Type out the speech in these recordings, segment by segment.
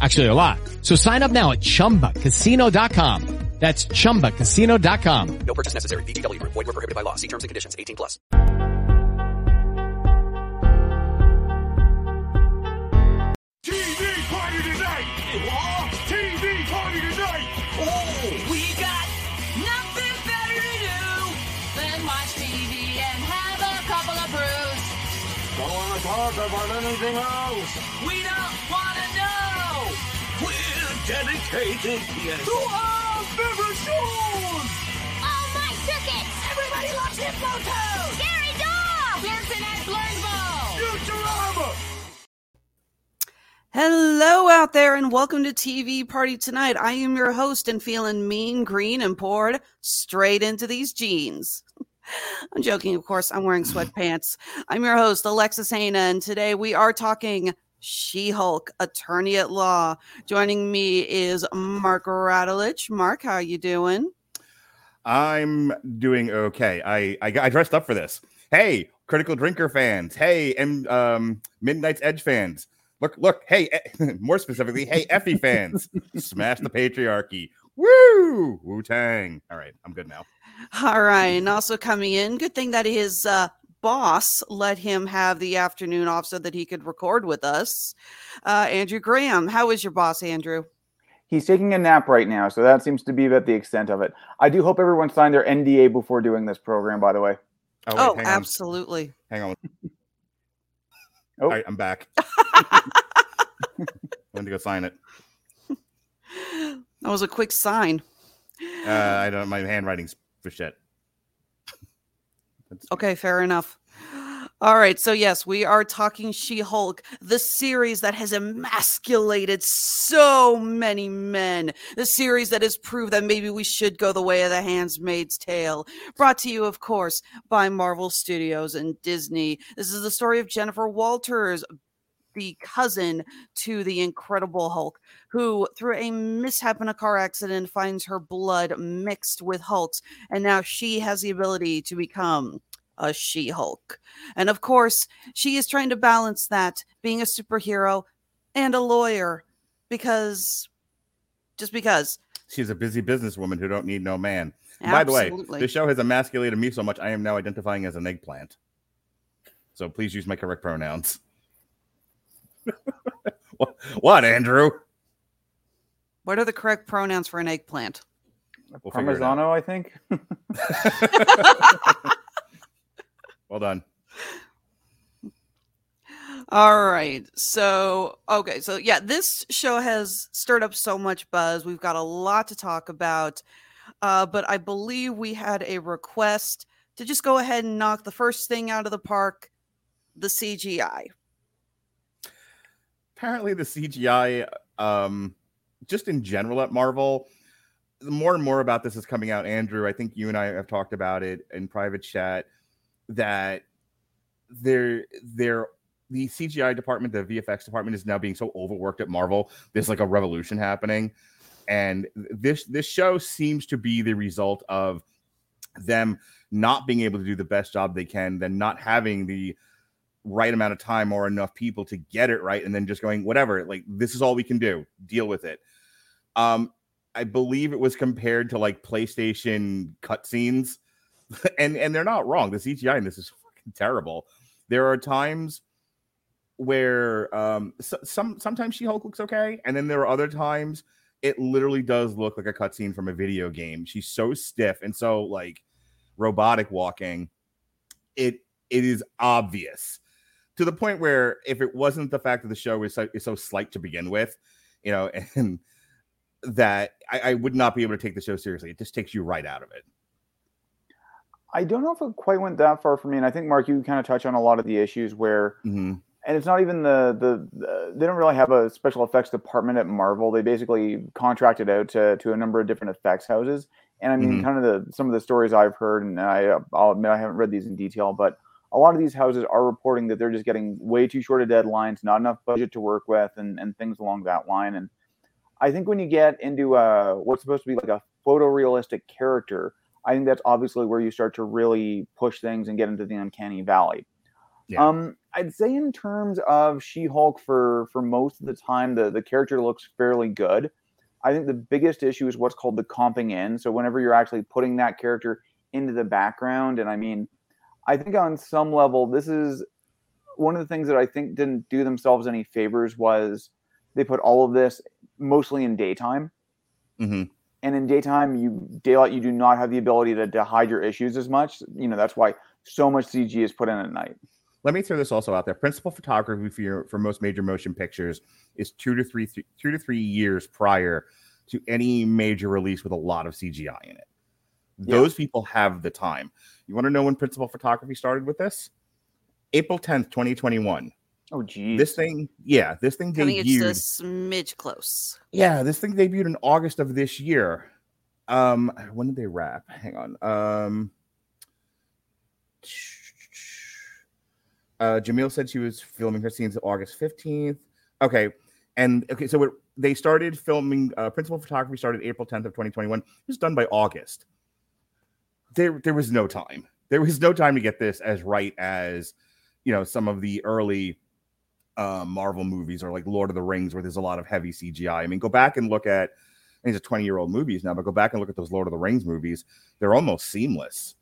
Actually, a lot. So sign up now at ChumbaCasino.com. That's ChumbaCasino.com. No purchase necessary. VGW Group. Void were prohibited by law. See terms and conditions. 18 plus. TV party tonight! What? TV party tonight! Oh! We got nothing better to do than watch TV and have a couple of brews. Don't want to talk about anything else. We don't want to know. We're dedicated here to our favorite shows! Oh, my tickets! Everybody loves Hypnotoad! Gary Dog! Dancing at Blurnsville! Futurama! Hello out there and welcome to TV Party Tonight. I am your host and feeling mean, green, and poured straight into these jeans. I'm joking, of course. I'm wearing sweatpants. I'm your host, Alexis Hejna, and today we are talking She-Hulk, Attorney at Law. Joining me is Mark Radulich. Mark, how you doing? I'm doing okay. I, I I dressed up for this. Hey, Critical Drinker fans. Hey, and um, Midnight's Edge fans. Look, look. Hey, more specifically, hey, Effie fans. Smash the patriarchy. Woo! Wu Tang. All right, I'm good now. All right, and also coming in, good thing that his uh, boss let him have the afternoon off so that he could record with us. Uh, Andrew Graham, how is your boss, Andrew? He's taking a nap right now, so that seems to be about the extent of it. I do hope everyone signed their NDA before doing this program, by the way. Oh, Oh, wait, hang on. absolutely. Hang on. Oh. All right, I'm back. Went to go sign it. That was a quick sign. Uh, I don't. My handwriting's for shit. That's- Okay, fair enough. All right, so yes, we are talking She Hulk, the series that has emasculated so many men, the series that has proved that maybe we should go the way of the Handmaid's Tale. Brought to you, of course, by Marvel Studios and Disney. This is the story of Jennifer Walters, the cousin to the Incredible Hulk, who, through a mishap in a car accident, finds her blood mixed with Hulk's, and now she has the ability to become a She Hulk. And of course, she is trying to balance that being a superhero and a lawyer because just because. She's a busy businesswoman who don't need no man. And By the way, the show has emasculated me so much I am now identifying as an eggplant. So please use my correct pronouns. What, what, Andrew? What are the correct pronouns for an eggplant? We'll figure it out. Parmesano, I think. Well done. All right. So, okay. So, yeah, this show has stirred up so much buzz. We've got a lot to talk about. Uh, but I believe we had a request to just go ahead and knock the first thing out of the park the CGI. Apparently, the CGI, um, just in general at Marvel, more and more about this is coming out. Andrew, I think you and I have talked about it in private chat that they're they're the CGI department, the VFX department is now being so overworked at Marvel. There's like a revolution happening. And this this show seems to be the result of them not being able to do the best job they can, then not having the right amount of time or enough people to get it right, and then just going, whatever, like this is all we can do, deal with it. Um, I believe it was compared to like PlayStation cutscenes, and and they're not wrong. The CGI in this is fucking terrible. There are times where um so, some sometimes She Hulk looks okay, and then there are other times it literally does look like a cutscene from a video game. She's so stiff and so like robotic walking it it is obvious to the point where if it wasn't the fact that the show is so, is so slight to begin with, you know, and that I, I would not be able to take the show seriously. It just takes you right out of it. I don't know if it quite went that far for me, and I think Mark, you kind of touch on a lot of the issues where, Mhm. and it's not even the, the the they don't really have a special effects department at Marvel. They basically contracted out to to a number of different effects houses, and I mean, Mhm. kind of the some of the stories I've heard, and I I'll admit I haven't read these in detail, but a lot of these houses are reporting that they're just getting way too short of deadlines, not enough budget to work with, and and things along that line. And I think when you get into uh, what's supposed to be like a photorealistic character, I think that's obviously where you start to really push things and get into the uncanny valley. Yeah. Um, I'd say in terms of She-Hulk, for for most of the time, the the character looks fairly good. I think the biggest issue is what's called the comping in. So whenever you're actually putting that character into the background, and I mean, I think on some level, this is one of the things that I think didn't do themselves any favors was they put all of this mostly in daytime. Mhm. And in daytime, you daylight, you do not have the ability to, to hide your issues as much. You know, that's why so much CG is put in at night. Let me throw this also out there. Principal photography for your, for most major motion pictures is two to three th- two to three years prior to any major release with a lot of CGI in it. Yeah. Those people have the time. You want to know when principal photography started with this? April 10th, 2021. Oh, geez. This thing, yeah, this thing I think it's a smidge close. Yeah, this thing debuted in August of this year. Um, when did they wrap? Hang on. Um, uh, Jamil said she was filming her scenes August fifteenth. Okay, and okay, so it, they started filming. Uh, principal photography started April tenth of twenty twenty one. It was done by August. There, there was no time. There was no time to get this as right as you know some of the early uh, Marvel movies or like Lord of the Rings, where there's a lot of heavy CGI. I mean, go back and look at these are 20 year old movies now, but go back and look at those Lord of the Rings movies. They're almost seamless.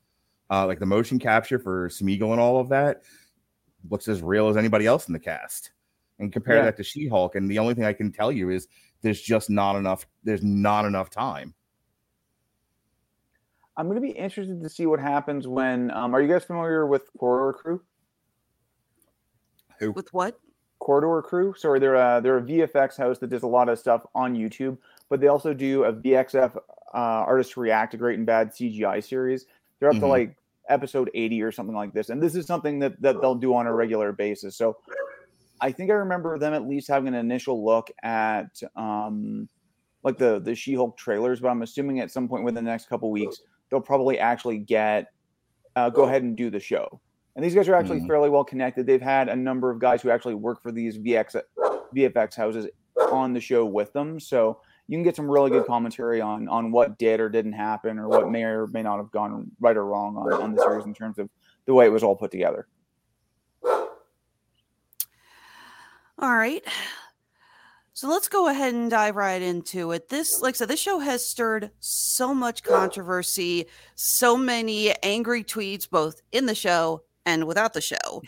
Uh, like the motion capture for Smeagol and all of that looks as real as anybody else in the cast. And compare Yeah. that to She Hulk, and the only thing I can tell you is there's just not enough. There's not enough time. I'm going to be interested to see what happens when. Um, are you guys familiar with Corridor Crew? Who? With what? Corridor Crew. Sorry, they're a, they're a VFX house that does a lot of stuff on YouTube, but they also do a VXF uh, Artists React to Great and Bad CGI series. They're up to Mhm. like episode 80 or something like this, and this is something that that they'll do on a regular basis. So I think I remember them at least having an initial look at um, like the the She-Hulk trailers, but I'm assuming at some point within the next couple weeks they'll probably actually get uh, go ahead and do the show. And these guys are actually Mhm. fairly well connected. They've had a number of guys who actually work for these VX VFX houses on the show with them, so you can get some really good commentary on on what did or didn't happen, or what may or may not have gone right or wrong on, on the series in terms of the way it was all put together. All right. So let's go ahead and dive right into it. This, like I said, this show has stirred so much controversy, so many angry tweets, both in the show and without the show.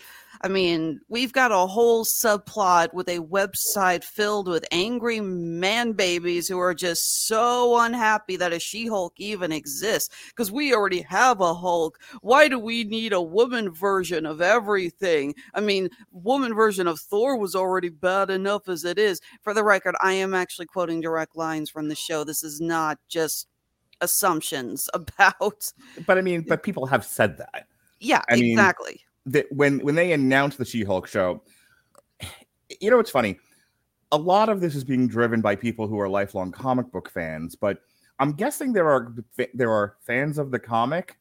I mean, we've got a whole subplot with a website filled with angry man babies who are just so unhappy that a She Hulk even exists because we already have a Hulk. Why do we need a woman version of everything? I mean, woman version of Thor was already bad enough as it is. For the record, I am actually quoting direct lines from the show. This is not just assumptions about. But I mean, but people have said that. Yeah, I mean, exactly. That when when they announced the She-Hulk show, you know what's funny? A lot of this is being driven by people who are lifelong comic book fans, but I'm guessing there are there are fans of the comic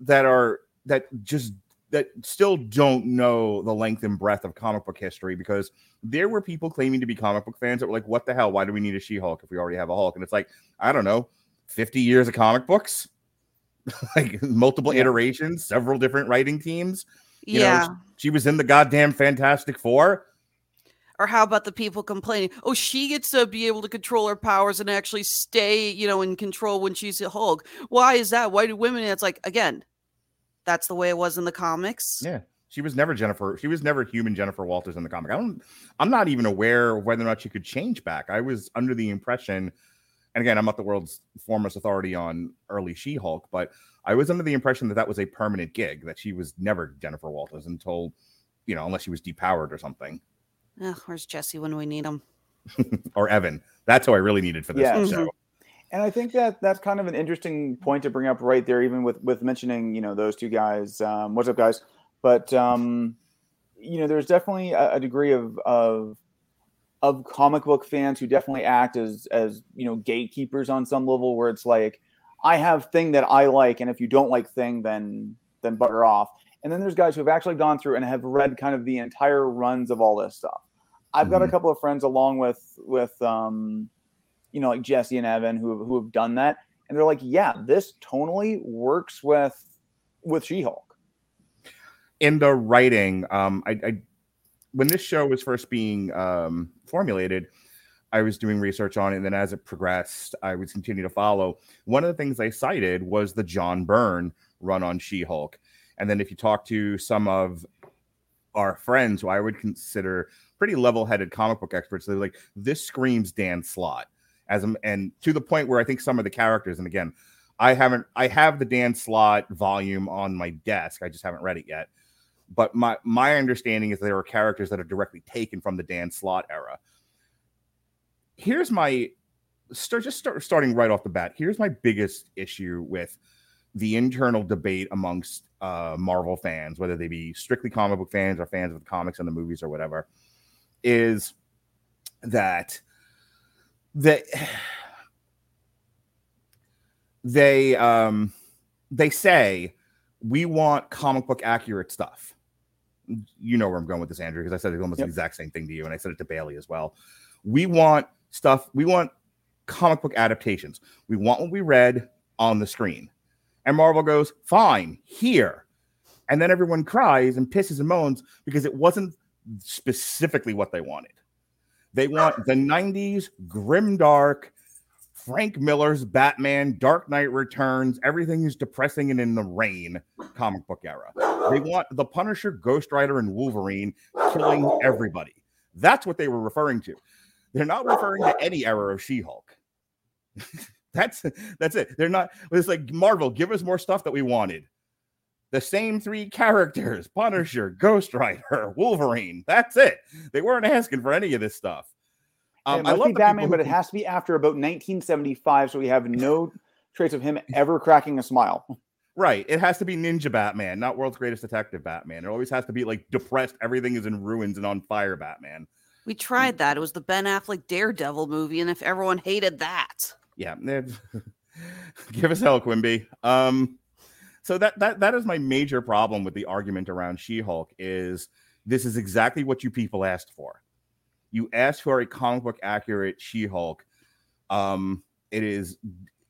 that are that just that still don't know the length and breadth of comic book history because there were people claiming to be comic book fans that were like, "What the hell? Why do we need a She-Hulk if we already have a Hulk?" And it's like, I don't know, 50 years of comic books, like multiple Yeah. iterations, several different writing teams. You yeah. know, she was in the goddamn Fantastic Four. Or how about the people complaining? Oh, she gets to be able to control her powers and actually stay, you know, in control when she's a Hulk. Why is that? Why do women? It's like again, that's the way it was in the comics. Yeah. She was never Jennifer. She was never human Jennifer Walters in the comic. I don't. I'm not even aware of whether or not she could change back. I was under the impression, And again, I'm not the world's foremost authority on early She-Hulk, but I was under the impression that that was a permanent gig, that she was never Jennifer Walters until, you know, unless she was depowered or something, Ugh, where's Jesse when we need him? or Evan. That's who I really needed for this Yeah. show. And I think that that's kind of an interesting point to bring up right there, even with with mentioning you know those two guys. Um, what's up, guys? But um, you know, there's definitely a, a degree of of of comic book fans who definitely act as as you know gatekeepers on some level, where it's like I have thing that I like, and if you don't like thing, then then butter off. And then there's guys who have actually gone through and have read kind of the entire runs of all this stuff. I've got a Mhm. couple of friends along with with um, you know like Jesse and Evan who who have done that, and they're like, yeah, this tonally works with with She-Hulk. in the writing, um, I, I when this show was first being um, formulated, I was doing research on it, and then as it progressed, I would continue to follow. One of the things I cited was the John Byrne run on She-Hulk, and then if you talk to some of our friends who I would consider pretty level-headed comic book experts, they're like, "This screams Dan Slott," as a, and to the point where I think some of the characters, and again, I haven't, I have the Dan Slott volume on my desk, I just haven't read it yet but my my understanding is there are characters that are directly taken from the Dan Slott era. Here's my start just start starting right off the bat. Here's my biggest issue with the internal debate amongst uh, Marvel fans, whether they be strictly comic book fans or fans of the comics and the movies or whatever, is that they they um they say we want comic book accurate stuff you know where I'm going with this, Andrew, because I said almost Yep. the exact same thing to you, and I said it to Bailey as well. We want stuff, we want comic book adaptations. We want what we read on the screen. And Marvel goes, fine, here. And then everyone cries and pisses and moans because it wasn't specifically what they wanted. They want the 90s grim dark, Frank Miller's Batman, Dark Knight Returns, everything is depressing and in the rain comic book era. They want the Punisher, Ghost Rider, and Wolverine killing everybody. That's what they were referring to. They're not referring to any era of She-Hulk. that's that's it. They're not. It's like Marvel, give us more stuff that we wanted. The same three characters: Punisher, Ghost Rider, Wolverine. That's it. They weren't asking for any of this stuff. Um, it must be the people Batman, but it has to be after about 1975, so we have no trace of him ever cracking a smile. Right. It has to be Ninja Batman, not World's Greatest Detective Batman. It always has to be like depressed, everything is in ruins and on fire Batman. We tried that. It was the Ben Affleck Daredevil movie, and if everyone hated that, Yeah. eh, Give us hell, Quimby. Um, so that that that is my major problem with the argument around She-Hulk is this is exactly what you people asked for. You asked for a comic book accurate She-Hulk. Um, it is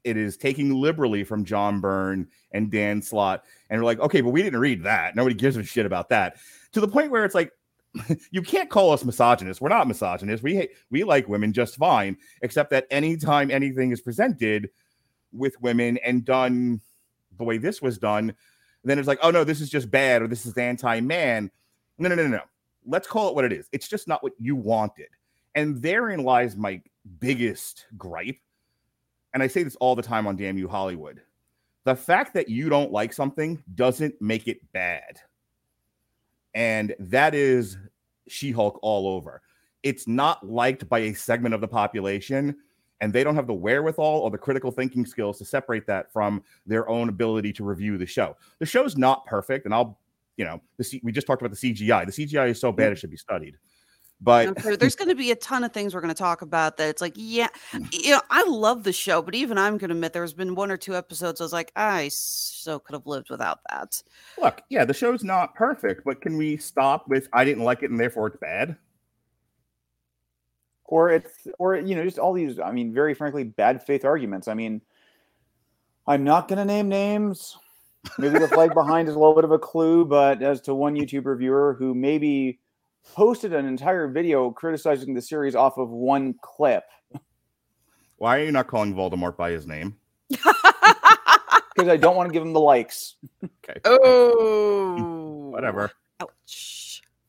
it is taking liberally from John Byrne and Dan Slott, and we're like, okay, but we didn't read that. Nobody gives a shit about that. To the point where it's like, you can't call us misogynists. We're not misogynists. We we like women just fine, except that anytime anything is presented with women and done the way this was done, then it's like, oh no, this is just bad or this is anti-man. No, no, no, no. Let's call it what it is. It's just not what you wanted. And therein lies my biggest gripe. And I say this all the time on Damn You Hollywood. The fact that you don't like something doesn't make it bad. And that is She Hulk all over. It's not liked by a segment of the population, and they don't have the wherewithal or the critical thinking skills to separate that from their own ability to review the show. The show's not perfect, and I'll, you know, the C- we just talked about the CGI. The CGI is so bad mm-hmm. it should be studied. But I'm sure there's going to be a ton of things we're going to talk about that it's like, yeah, you know, I love the show, but even I'm going to admit there's been one or two episodes I was like, I so could have lived without that. look, yeah, the show's not perfect, but can we stop with I didn't like it and therefore it's bad? or it's or you know just all these i mean very frankly bad faith arguments i mean i'm not going to name names maybe the flag behind is a little bit of a clue but as to one youtube reviewer who maybe posted an entire video criticizing the series off of one clip Why are you not calling Voldemort by his name? because i don't want to give him the likes Okay. Oh, Whatever. Ouch.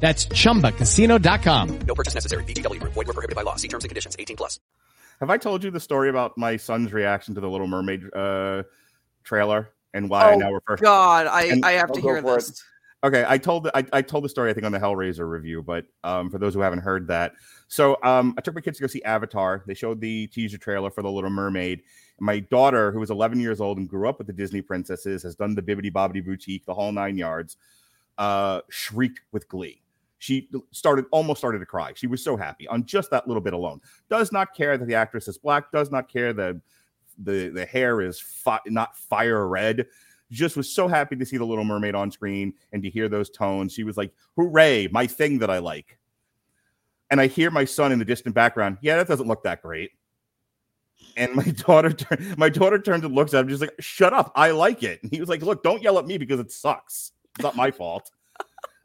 That's chumbacasino.com. No purchase necessary. VGW Group. Void were prohibited by law. See terms and conditions. 18 plus. Have I told you the story about my son's reaction to the Little Mermaid uh, trailer and why I Oh, now refer? God, I, And- I have to hear for it. this. Okay, I told the, I, I told the story I think on the Hellraiser review, but um, for those who haven't heard that, so um, I took my kids to go see Avatar. They showed the teaser trailer for the Little Mermaid. My daughter, who was 11 years old and grew up with the Disney princesses, has done the Bibbidi Bobbidi Boutique, the whole nine yards. Uh, shrieked with glee. She started almost started to cry. She was so happy on just that little bit alone. Does not care that the actress is black. Does not care that the the hair is fi- not fire red just was so happy to see the Little Mermaid on screen and to hear those tones. She was like, "Hooray, my thing that I like." And I hear my son in the distant background. Yeah, that doesn't look that great. And my daughter, turn, my daughter turns and looks at him, just like, "Shut up, I like it." And he was like, "Look, don't yell at me because it sucks. It's not my fault."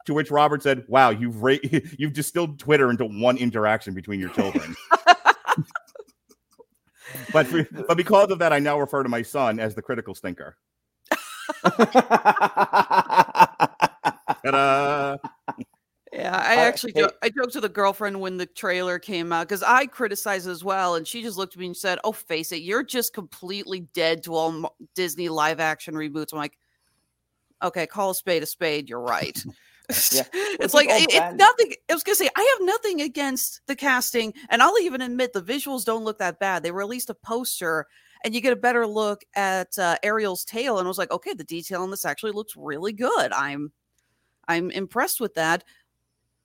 To which Robert said, "Wow, you've ra- you've distilled Twitter into one interaction between your children." but for, but because of that, I now refer to my son as the critical stinker. Ta-da! Yeah, I Uh, actually hey- jo- I joked to the girlfriend when the trailer came out because I criticized as well, and she just looked at me and said, "Oh, face it, you're just completely dead to all mo- Disney live action reboots." I'm like, "Okay, call a spade a spade. You're right." Yeah. it's like all it- it's nothing. I was gonna say I have nothing against the casting, and I'll even admit the visuals don't look that bad. They released a poster. And you get a better look at uh, Ariel's tail, and I was like, okay, the detail on this actually looks really good. I'm, I'm impressed with that.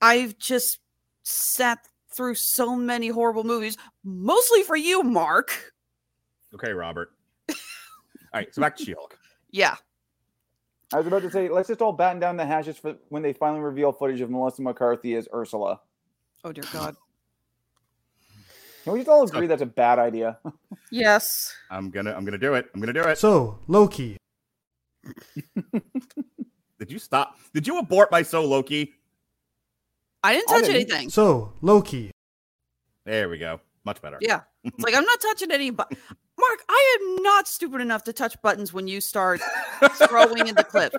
I've just sat through so many horrible movies, mostly for you, Mark. Okay, Robert. All right, so back to She-Hulk. Yeah. I was about to say, let's just all batten down the hashes for when they finally reveal footage of Melissa McCarthy as Ursula. Oh dear God. Can we just all agree that's a bad idea? Yes. I'm gonna I'm gonna do it. I'm gonna do it. So, Loki. Did you stop? Did you abort my so Loki? I didn't I touch didn't. anything. So, Loki. There we go. Much better. Yeah. It's like I'm not touching any but Mark, I am not stupid enough to touch buttons when you start throwing in the clip.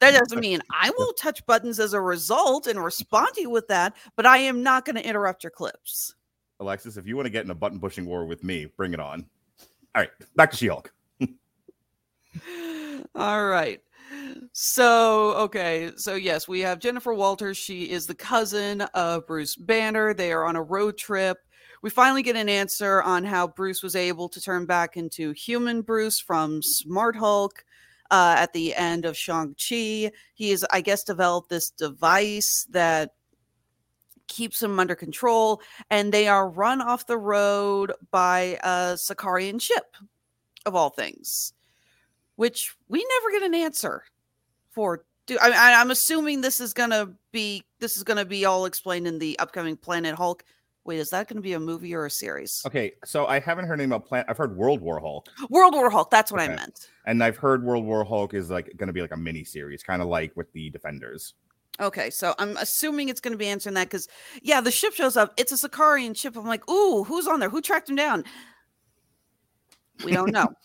That doesn't mean I won't touch buttons as a result and respond to you with that, but I am not going to interrupt your clips. Alexis, if you want to get in a button pushing war with me, bring it on. All right, back to She-Hulk. All right. So, okay. So, yes, we have Jennifer Walters. She is the cousin of Bruce Banner. They are on a road trip. We finally get an answer on how Bruce was able to turn back into human Bruce from Smart Hulk uh, at the end of Shang-Chi. He has, I guess, developed this device that keeps him under control, and they are run off the road by a Sakaarian ship, of all things which we never get an answer for. Do I, I'm assuming this is gonna be this is gonna be all explained in the upcoming Planet Hulk. Wait, is that gonna be a movie or a series? Okay, so I haven't heard anything about Planet. I've heard World War Hulk, World War Hulk. That's what I meant. and I've heard World War Hulk is like going to be like a mini series, kind of like with the Defenders. Okay, so I'm assuming it's going to be answering that because, yeah, the ship shows up. It's a Sakaarian ship. I'm like, ooh, who's on there? Who tracked him down? We don't know.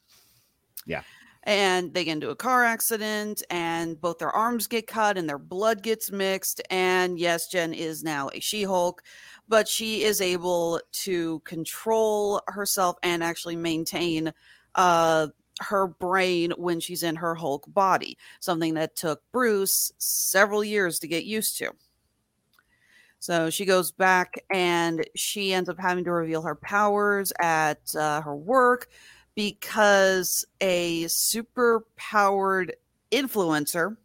Yeah. And they get into a car accident, and both their arms get cut, and their blood gets mixed. And yes, Jen is now a She Hulk, but she is able to control herself and actually maintain uh, her brain when she's in her Hulk body something that took Bruce several years to get used to. So she goes back and she ends up having to reveal her powers at uh, her work because a super powered influencer.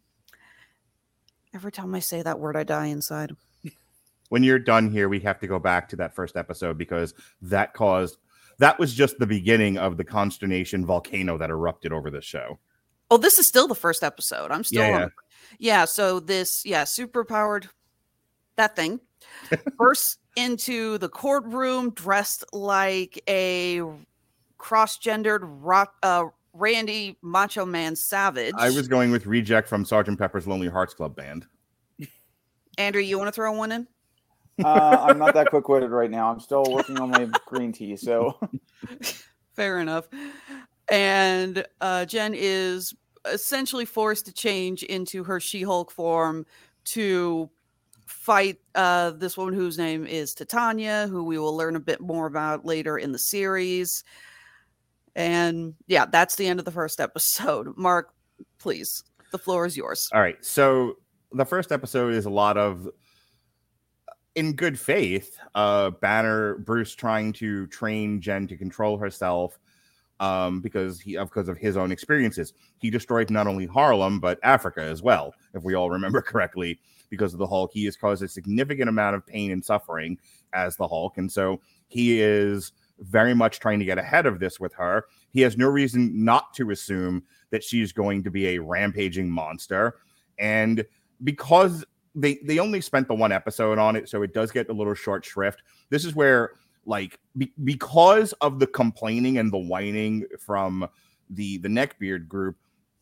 Every time I say that word, I die inside. When you're done here, we have to go back to that first episode because that caused that was just the beginning of the consternation volcano that erupted over this show. Oh, this is still the first episode. I'm still Yeah, on- yeah. yeah. So this, yeah, super powered that thing bursts into the courtroom dressed like a cross-gendered rock, uh, Randy Macho Man Savage. I was going with reject from Sergeant Pepper's Lonely Hearts Club Band. Andrew, you want to throw one in? Uh, I'm not that quick witted right now. I'm still working on my green tea. So Fair enough. And uh, Jen is essentially forced to change into her She Hulk form to fight uh, this woman whose name is Titania, who we will learn a bit more about later in the series. And yeah, that's the end of the first episode. Mark, please, the floor is yours. All right. So the first episode is a lot of in good faith, uh Banner Bruce trying to train Jen to control herself um because he because of his own experiences. He destroyed not only Harlem but Africa as well, if we all remember correctly, because of the Hulk. He has caused a significant amount of pain and suffering as the Hulk, and so he is very much trying to get ahead of this with her. He has no reason not to assume that she's going to be a rampaging monster. And because they they only spent the one episode on it, so it does get a little short shrift. This is where like be, because of the complaining and the whining from the the neckbeard group,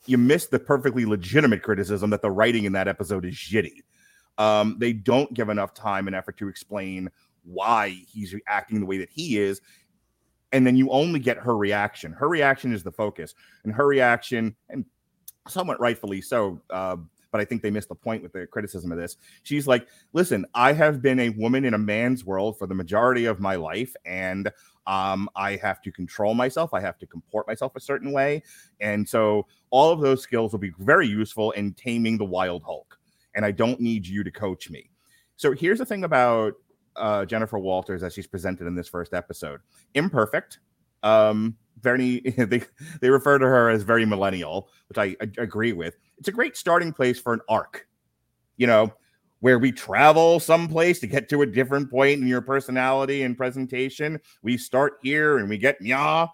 you miss the perfectly legitimate criticism that the writing in that episode is shitty. Um, they don't give enough time and effort to explain why he's acting the way that he is. And then you only get her reaction. Her reaction is the focus, and her reaction, and somewhat rightfully so, uh, but I think they missed the point with the criticism of this. She's like, listen, I have been a woman in a man's world for the majority of my life, and um, I have to control myself. I have to comport myself a certain way. And so all of those skills will be very useful in taming the wild Hulk. And I don't need you to coach me. So here's the thing about uh, Jennifer Walters as she's presented in this first episode imperfect. Um, very they they refer to her as very millennial, which I, I agree with. It's a great starting place for an arc, you know, where we travel someplace to get to a different point in your personality and presentation. We start here and we get nya.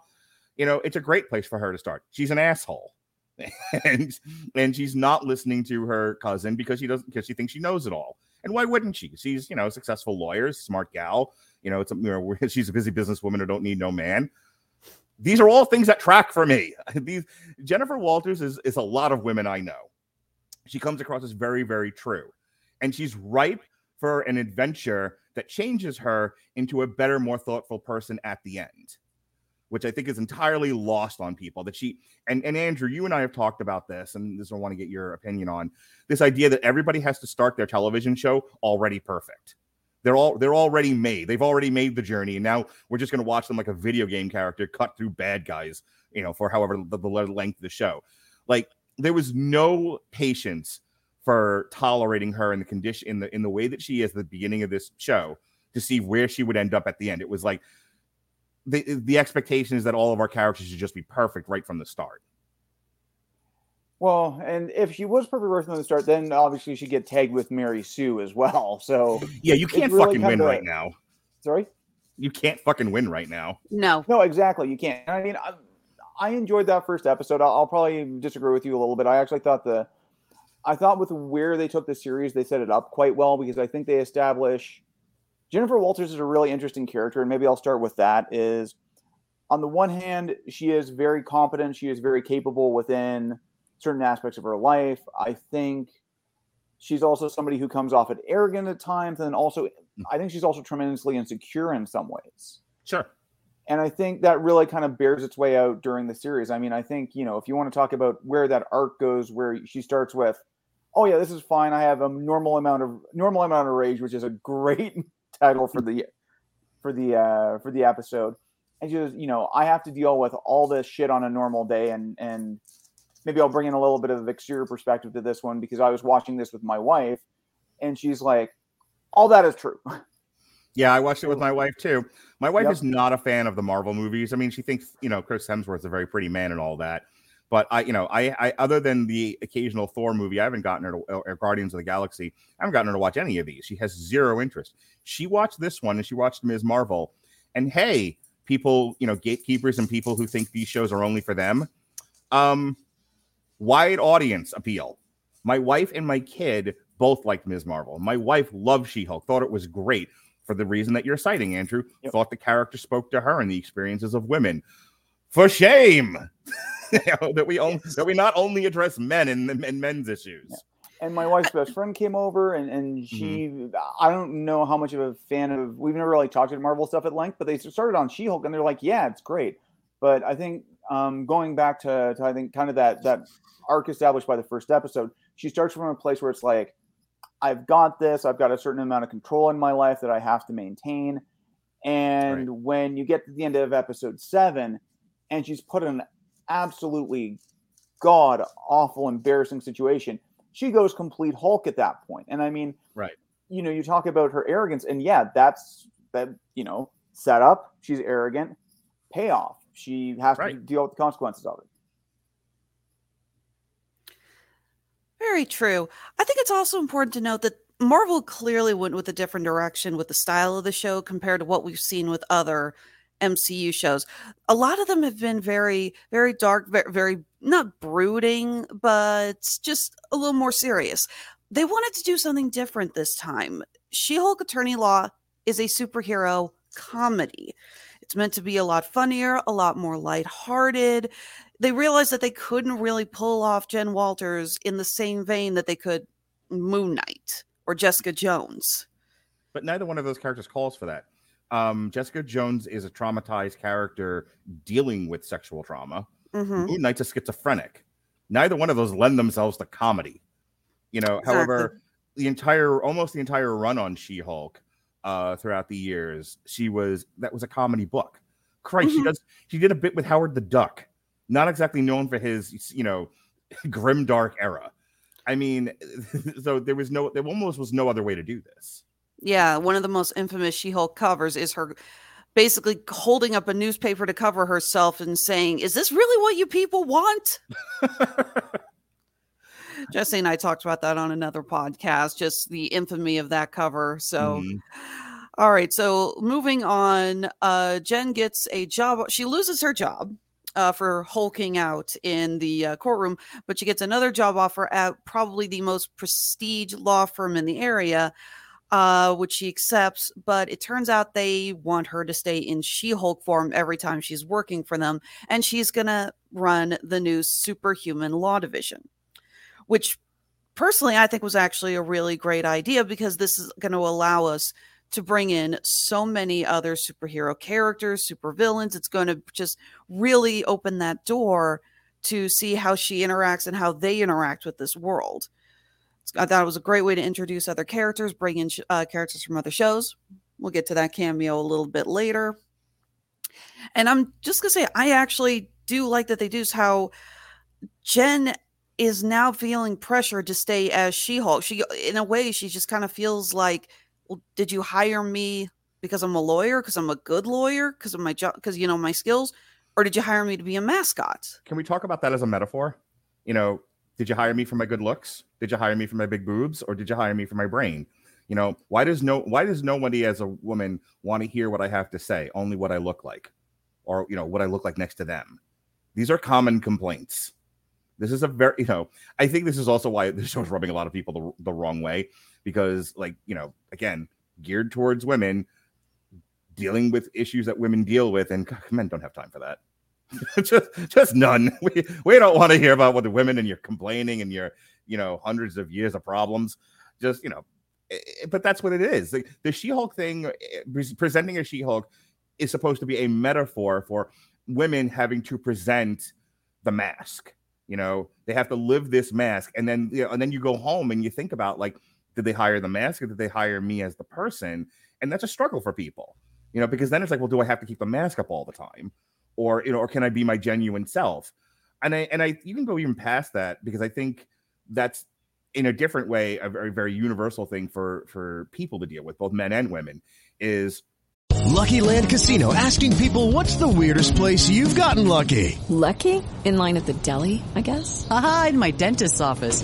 You know, it's a great place for her to start. She's an asshole. and and she's not listening to her cousin because she doesn't because she thinks she knows it all. And why wouldn't she? She's you know successful lawyer, smart gal. You know, it's a, you know she's a busy businesswoman who don't need no man. These are all things that track for me. These Jennifer Walters is is a lot of women I know. She comes across as very very true, and she's ripe for an adventure that changes her into a better, more thoughtful person at the end which I think is entirely lost on people. That she and, and Andrew, you and I have talked about this, and this I want to get your opinion on this idea that everybody has to start their television show already perfect. They're all they're already made. They've already made the journey, and now we're just going to watch them like a video game character cut through bad guys, you know, for however the, the length of the show. Like there was no patience for tolerating her in the condition in the in the way that she is at the beginning of this show to see where she would end up at the end. It was like the the expectation is that all of our characters should just be perfect right from the start. Well, and if she was perfect right from the start, then obviously she'd get tagged with Mary Sue as well. So yeah, you can't really fucking win right now. Sorry, you can't fucking win right now. No, no, exactly. You can't. I mean, I, I enjoyed that first episode. I'll, I'll, probably disagree with you a little bit. I actually thought the, I thought with where they took the series, they set it up quite well because I think they establish Jennifer Walters is a really interesting character, and maybe I'll start with that. Is on the one hand, she is very competent. She is very capable within certain aspects of her life. I think she's also somebody who comes off at arrogant at times, and also Mm. I think she's also tremendously insecure in some ways. Sure. And I think that really kind of bears its way out during the series. I mean, I think, you know, if you want to talk about where that arc goes, where she starts with, oh yeah, this is fine. I have a normal amount of normal amount of rage, which is a great title for the for the uh for the episode. And she goes, you know, I have to deal with all this shit on a normal day and and maybe I'll bring in a little bit of exterior perspective to this one because I was watching this with my wife and she's like, all that is true. Yeah, I watched it with my wife too. My wife Yep. is not a fan of the Marvel movies. I mean, she thinks you know Chris Hemsworth's a very pretty man and all that. But I, you know, I, I other than the occasional Thor movie, I haven't gotten her to or Guardians of the Galaxy. I haven't gotten her to watch any of these. She has zero interest. She watched this one and she watched Ms. Marvel. And hey, people, you know, gatekeepers and people who think these shows are only for them, um, wide audience appeal. My wife and my kid both liked Ms. Marvel. My wife loved She Hulk, thought it was great for the reason that you're citing, Andrew. Yep. Thought the character spoke to her and the experiences of women. For shame that we only, that we not only address men and, and men's issues. and my wife's best friend came over and, and she i don't know how much of a fan of we've never really talked about marvel stuff at length but they started on she-hulk and they're like yeah it's great. But i think um, going back to, to i think kind of that that arc established by the first episode she starts from a place where it's like i've got this. I've got a certain amount of control in my life that i have to maintain. And when you get to the end of episode seven and she's put in an absolutely god awful embarrassing situation. She goes complete hulk at that point. And i mean Right. you know you talk about her arrogance and yeah that's that you know set up she's arrogant payoff. She has to deal with the consequences of it. Very true. I think it's also important to note that Marvel clearly went with a different direction with the style of the show compared to what we've seen with other MCU shows. A lot of them have been very, very dark, very, very not brooding, but just a little more serious. They wanted to do something different this time. She Hulk Attorney Law is a superhero comedy. It's meant to be a lot funnier, a lot more lighthearted they realized that they couldn't really pull off Jen Walters in the same vein that they could Moon Knight or Jessica Jones. but neither one of those characters calls for that. Um, Jessica Jones is a traumatized character dealing with sexual trauma. Mhm. Moon Knight's a schizophrenic. Neither one of those lend themselves to comedy. You know, however, the entire almost the entire run on She-Hulk uh throughout the years, she was that was a comedy book. Christ, she Mhm. does she did a bit with Howard the Duck, not exactly known for his, you know, grim dark era. I mean, so there was no there almost was no other way to do this. Yeah, one of the most infamous She Hulk covers is her basically holding up a newspaper to cover herself and saying, Is this really what you people want? Jesse and I talked about that on another podcast, just the infamy of that cover. So, Mhm. all right. So, moving on, uh, Jen gets a job. She loses her job uh, for hulking out in the uh, courtroom, but she gets another job offer at probably the most prestige law firm in the area, uh, which she accepts. But it turns out they want her to stay in She Hulk form every time she's working for them, and she's to run the new superhuman law division, which personally I think was actually a really great idea because this is to allow us to bring in so many other superhero characters, supervillains. It's going to just really open that door to see how she interacts and how they interact with this world. I thought it was a great way to introduce other characters, bring in uh, characters from other shows. We'll get to that cameo a little bit later. And I'm just going to say, I actually do like that they do how Jen is now feeling pressure to stay as She Hulk. She, in a way, she just kind of feels like, well, did you hire me because I'm a lawyer, because I'm a good lawyer, because of my job, because you know my skills, or did you hire me to be a mascot? Can we talk about that as a metaphor? You know, did you hire me for my good looks? Did you hire me for my big boobs, or did you hire me for my brain? You know, why does no why does nobody as a woman want to hear what I have to say? Only what I look like, or you know, what I look like next to them. These are common complaints. This is a very, you know, I think this is also why this show is rubbing a lot of people the, the wrong way because, like, you know, again, geared towards women, dealing with issues that women deal with, and men don't have time for that. just, just none. We, we don't want to hear about what the women and you're complaining and your, you know, hundreds of years of problems. Just, you know, eh, eh, but that's what it is. The, the She-Hulk thing, eh, presenting a She-Hulk, is supposed to be a metaphor for women having to present the mask. You know, they have to live this mask, and then you know, and then you go home and you think about like, did they hire the mask or did they hire me as the person? And that's a struggle for people, you know, because then it's like, well, do I have to keep the mask up all the time, or you know, or can I be my genuine self? And I and I even go even past that because I think that's in a different way a very very universal thing for for people to deal with, both men and women, is Lucky Land Casino asking people what's the weirdest place you've gotten lucky? Lucky? In line at the deli, I guess? Aha, in my dentist's office.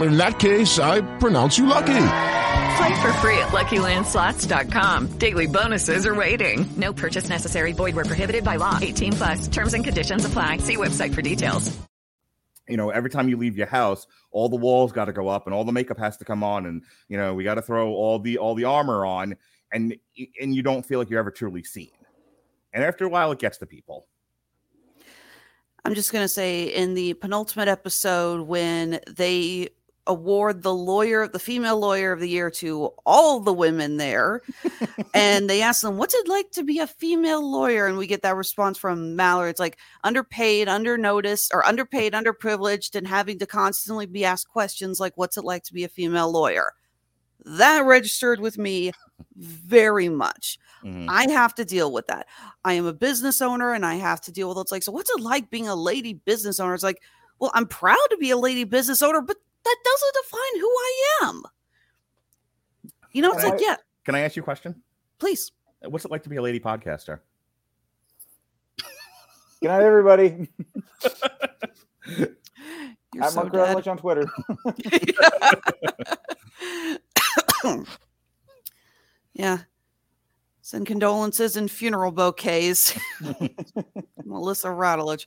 In that case, I pronounce you lucky. Play for free at LuckyLandSlots.com. Daily bonuses are waiting. No purchase necessary. Void were prohibited by law. 18 plus. Terms and conditions apply. See website for details. you know every time you leave your house all the walls got to go up and all the makeup has to come on and you know we got to throw all the all the armor on and and you don't feel like you're ever truly seen and after a while it gets to people I'm just going to say in the penultimate episode when they award the lawyer, the female lawyer of the year to all the women there, and they ask them, What's it like to be a female lawyer? And we get that response from Mallory. It's like underpaid, undernoticed, or underpaid, underprivileged, and having to constantly be asked questions like, What's it like to be a female lawyer? That registered with me very much. Mm-hmm. I have to deal with that. I am a business owner and I have to deal with it's like, so what's it like being a lady business owner? It's like, well, I'm proud to be a lady business owner, but that doesn't define who I am. You know, it's Can like, I- yeah, can i ask you a question please. what's it like to be a lady podcaster Good night, everybody. You're At so Mark dead. On Twitter. yeah. Send condolences and funeral bouquets. Melissa Rattledge.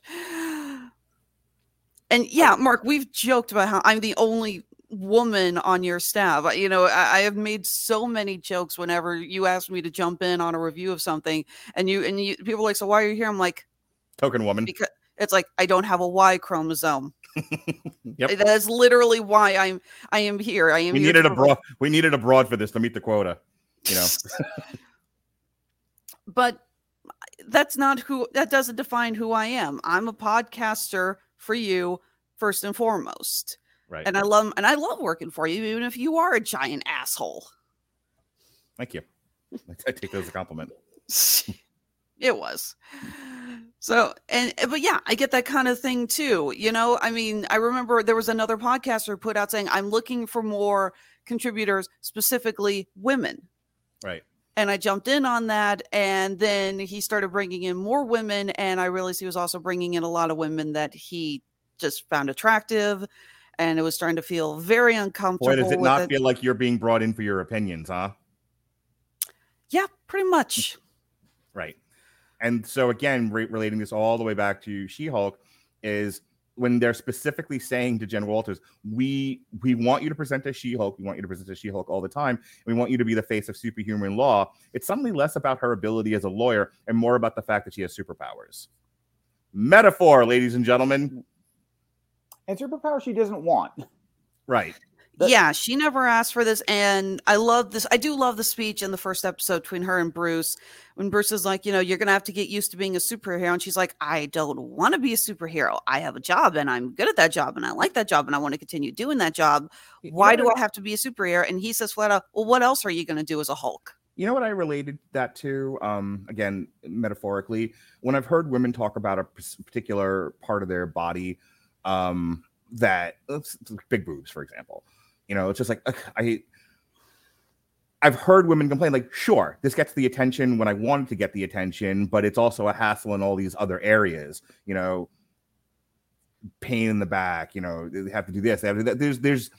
And yeah, Mark, we've joked about how I'm the only woman on your staff. You know, I, I have made so many jokes whenever you ask me to jump in on a review of something, and you and you people are like, so why are you here? I'm like, token woman because it's like I don't have a Y chromosome. Yep. That is literally why I'm I am here. I am we needed a broad we needed a broad for this to meet the quota you know but uh, that's not who that doesn't define who I am. I'm a podcaster for you first and foremost. right And I love and I love working for you even if you are a giant asshole. thank you i take that as a compliment It was. So and eh, but yeah, I get that kind of thing too. You know, I mean, I remember there was another podcaster put out saying I'm looking for more contributors, specifically women. right and I jumped in on that. And then he started bringing in more women, and I realized he was also bringing in a lot of women that he just found attractive, and it was starting to feel very uncomfortable. boy does it not feel like you're being brought in for your opinions huh yeah, pretty much. Right. And so again, re- relating this all the way back to She-Hulk is when they're specifically saying to Jen Walters, "We we want you to present as She-Hulk. We want you to present as She-Hulk all the time. We want you to be the face of superhuman law." It's suddenly less about her ability as a lawyer and more about the fact that she has superpowers. Metaphor, ladies and gentlemen. And superpower she doesn't want. Right. Yeah, she never asked for this. And I love this. I do love the speech in the first episode between her and Bruce when Bruce is like, you know, you're going to have to get used to being a superhero. And she's like, I don't want to be a superhero. I have a job and I'm good at that job and I like that job and I want to continue doing that job. Why do I have to be a superhero? And he says flat out, well, what else are you going to do as a Hulk? You know what I related that to? Um, again, metaphorically, when I've heard women talk about a particular part of their body, um, that big boobs, for example. You know, it's just like I. I've heard women complain, like, sure, this gets the attention when I wanted to get the attention, but it's also a hassle in all these other areas. You know, pain in the back. You know, they have to do this. They have to do that. There's, there's.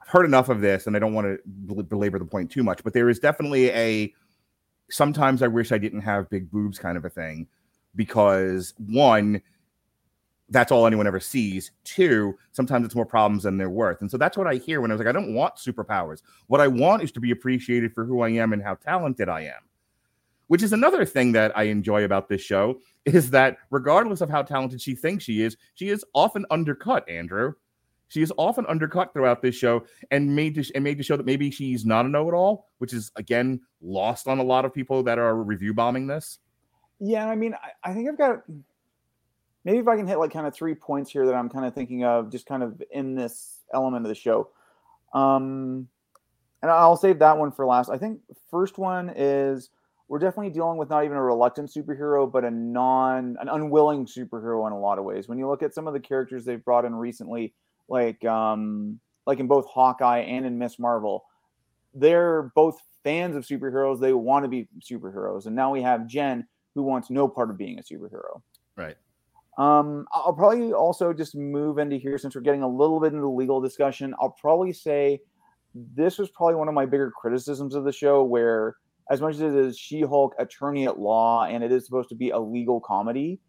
I've heard enough of this, and I don't want to bel- belabor the point too much, but there is definitely a. Sometimes I wish I didn't have big boobs, kind of a thing, because one, that's all anyone ever sees. Two, sometimes it's more problems than they're worth. And so that's what I hear when I was like, I don't want superpowers. What I want is to be appreciated for who I am and how talented I am. Which is another thing that I enjoy about this show is that regardless of how talented she thinks she is, she is often undercut, Andrew. she is often undercut throughout this show and made to, and made to show that maybe she's not a know-it-all, which is again lost on a lot of people that are review bombing this. Yeah, I mean, I, I think I've got maybe if I can hit like kind of three points here that I'm kind of thinking of just kind of in this element of the show. Um, and I'll save that one for last. I think first one is we're definitely dealing with not even a reluctant superhero, but a non, an unwilling superhero in a lot of ways. When you look at some of the characters they've brought in recently, like um, like in both Hawkeye and in Miss Marvel, they're both fans of superheroes. They want to be superheroes, and now we have Jen who wants no part of being a superhero. Right. Um, I'll probably also just move into here since we're getting a little bit into the legal discussion. I'll probably say this was probably one of my bigger criticisms of the show, where as much as it is She-Hulk attorney at law and it is supposed to be a legal comedy,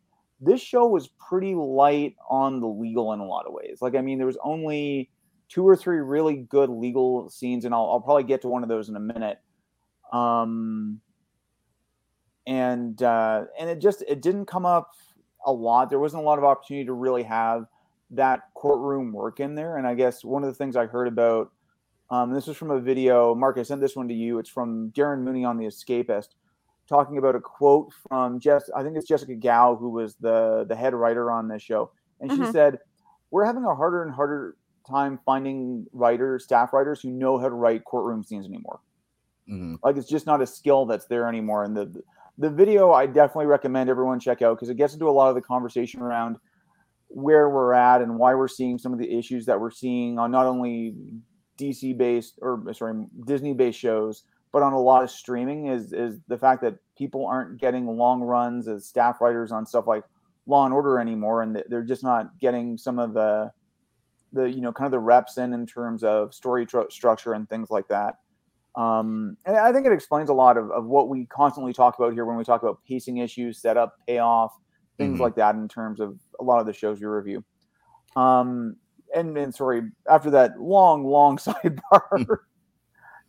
this show was pretty light on the legal in a lot of ways. Like, I mean, there was only two or three really good legal scenes, and I'll, I'll probably get to one of those in a minute. Um, and uh, and it just it didn't come up a lot. There wasn't a lot of opportunity to really have that courtroom work in there. And I guess one of the things I heard about um, this was from a video. Mark, I sent this one to you. It's from Darren Mooney on The Escapist, talking about a quote from Jess. I think it's Jessica Gao, who was the the head writer on this show, and she Mm-hmm. Mhm. said, "We're having a harder and harder time finding writers, staff writers who know how to write courtroom scenes anymore. Mhm. Like it's just not a skill that's there anymore." And the the video I definitely recommend everyone check out because it gets into a lot of the conversation around where we're at and why we're seeing some of the issues that we're seeing on not only DC based or sorry Disney based shows, but on a lot of streaming is is the fact that people aren't getting long runs as staff writers on stuff like Law and Order anymore, and they're just not getting some of the the you know kind of the reps in in terms of story tr- structure and things like that. Um, and I think it explains a lot of, of what we constantly talk about here when we talk about pacing issues, setup, payoff, things Mhm. like that in terms of a lot of the shows we review. Um, and, and sorry, after that long, long sidebar,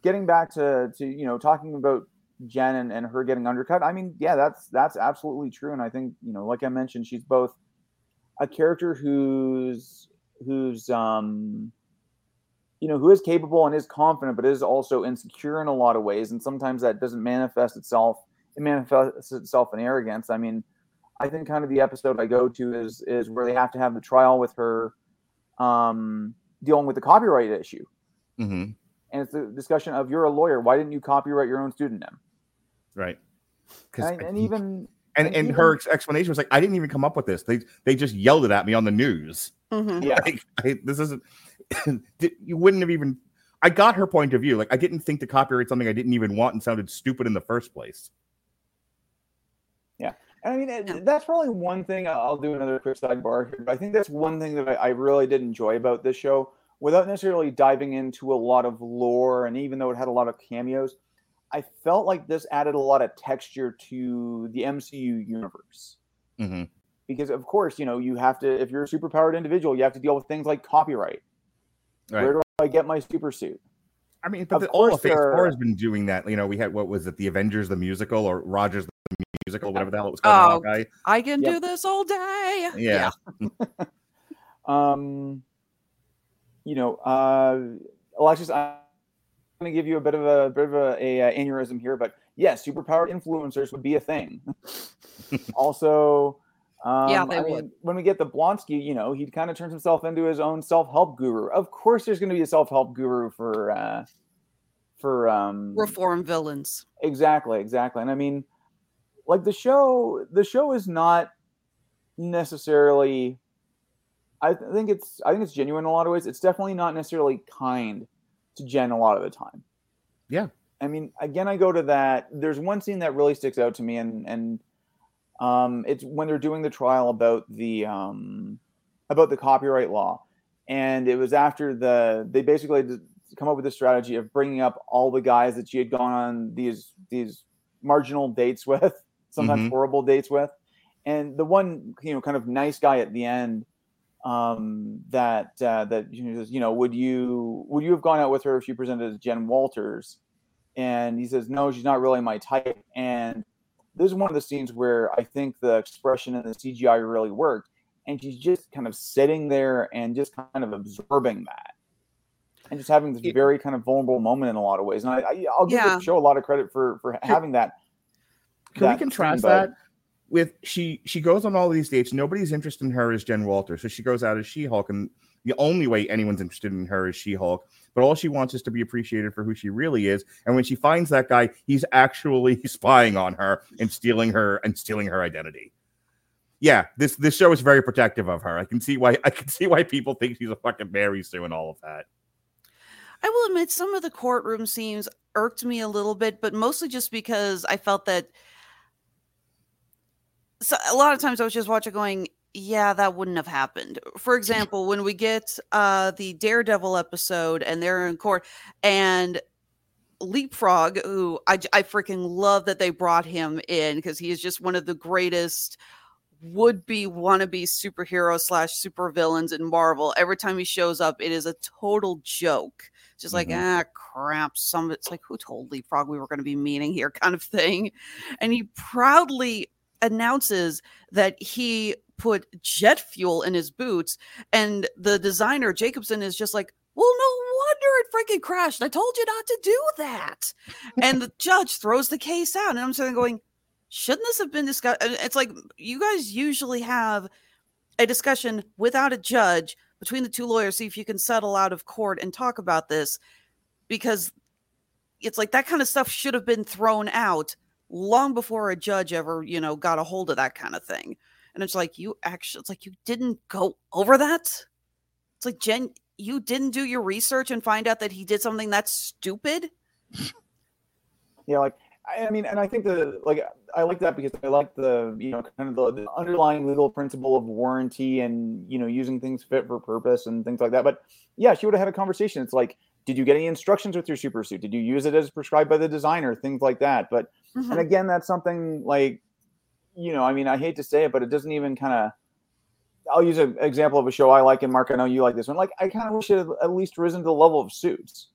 getting back to, to, you know, talking about Jen and, and her getting undercut. I mean, yeah, that's, that's absolutely true. And I think, you know, like I mentioned, she's both a character who's, who's, um, you know, who is capable and is confident, but is also insecure in a lot of ways. And sometimes that doesn't manifest itself. It manifests itself in arrogance. I mean, I think kind of the episode I go to is is where they have to have the trial with her, um, dealing with the copyright issue, Mm-hmm. and it's the discussion of you're a lawyer. Why didn't you copyright your own student name? Right. And, and even and and and even- her explanation was like, I didn't even come up with this. They they just yelled it at me on the news. Mhm. Yeah. Like, I, this isn't. you wouldn't have even. I got her point of view. Like I didn't think to copyright something I didn't even want and sounded stupid in the first place. Yeah. And I mean, that's probably one thing. I'll do another quick sidebar here, but I think that's one thing that I, I really did enjoy about this show without necessarily diving into a lot of lore. And even though it had a lot of cameos, I felt like this added a lot of texture to the MCU universe. Mm-hmm. Because, of course, you know, you have to, if you're a superpowered individual, you have to deal with things like copyright. Where do I get my super suit? I mean, but Of the, all course of Phase there Four are- has been doing that. You know, we had what was it, the Avengers the musical or Rogers the musical, whatever the hell it was called. Oh, Hawkeye. I can Yep. do this all day. Yeah. Um, you know, uh, Alexis, I'm going to give you a bit of a bit of a, a, uh aneurysm here, but yes, superpowered influencers would be a thing. also, um, Yeah, they I would. mean, when we get the Blonsky, you know, he kind of turns himself into his own self help guru. Of course, there's going to be a self help guru for uh, for um, Reform villains. Exactly, exactly. And I mean, like the show, the show is not necessarily. I th- think it's I think it's genuine in a lot of ways. It's definitely not necessarily kind to Jen a lot of the time. Yeah. I mean, again, I go to that. There's one scene that really sticks out to me, and and um, it's when they're doing the trial about the um, about the copyright law, and it was after the they basically come up with a strategy of bringing up all the guys that she had gone on these these marginal dates with, sometimes Mhm. horrible dates with, and the one you know kind of nice guy at the end um that uh that you know, says, you know would you would you have gone out with her if she presented as jen walters? And he says no she's not really my type. And this is one of the scenes where i think the expression and the cgi really worked and she's just kind of sitting there and just kind of absorbing that, and just having this very kind of vulnerable moment in a lot of ways. And I, I I'll give Yeah. the show a lot of credit for for having that. Can we contrast that with she she goes on all these dates. Nobody's interested in her as Jen Walter, so she goes out as She Hulk, and the only way anyone's interested in her is She Hulk. But all she wants is to be appreciated for who she really is. And when she finds that guy, he's actually spying on her and stealing her and stealing her identity. Yeah, this this show is very protective of her. I can see why I can see why people think she's a fucking Mary Sue and all of that. I will admit some of the courtroom scenes irked me a little bit, but mostly just because I felt that so a lot of times I was just watching going, yeah, that wouldn't have happened. For example, when we get uh the Daredevil episode and they're in court and Leapfrog, who I, I freaking love that they brought him in because he is just one of the greatest would be wannabe superhero slash supervillains in Marvel. Every time he shows up, it is a total joke. Just like, Mhm. ah, crap. Some of it's like, who told Leapfrog we were going to be meeting here, kind of thing. And he proudly announces that he put jet fuel in his boots. And the designer, Jacobson, is just like, well, no wonder it freaking crashed. I told you not to do that. and the judge throws the case out. And I'm sitting going, shouldn't this have been discussed? It's like you guys usually have a discussion without a judge between the two lawyers, see if you can settle out of court and talk about this because it's like that kind of stuff should have been thrown out long before a judge ever, you know, got a hold of that kind of thing. And it's like you actually, it's like you didn't go over that. It's like Jen, you didn't do your research and find out that he did something that's stupid. Yeah, like I mean, and I think the like I like that because I like the you know kind of the, the underlying legal principle of warranty and you know using things fit for purpose and things like that. But yeah, she would have had a conversation. It's like, did you get any instructions with your super suit? Did you use it as prescribed by the designer? Things like that. But Mhm. and again, that's something like you know, I mean, I hate to say it, but it doesn't even kind of. I'll use an example of a show I like, and Mark, I know you like this one. Like, I kind of wish it had at least risen to the level of suits.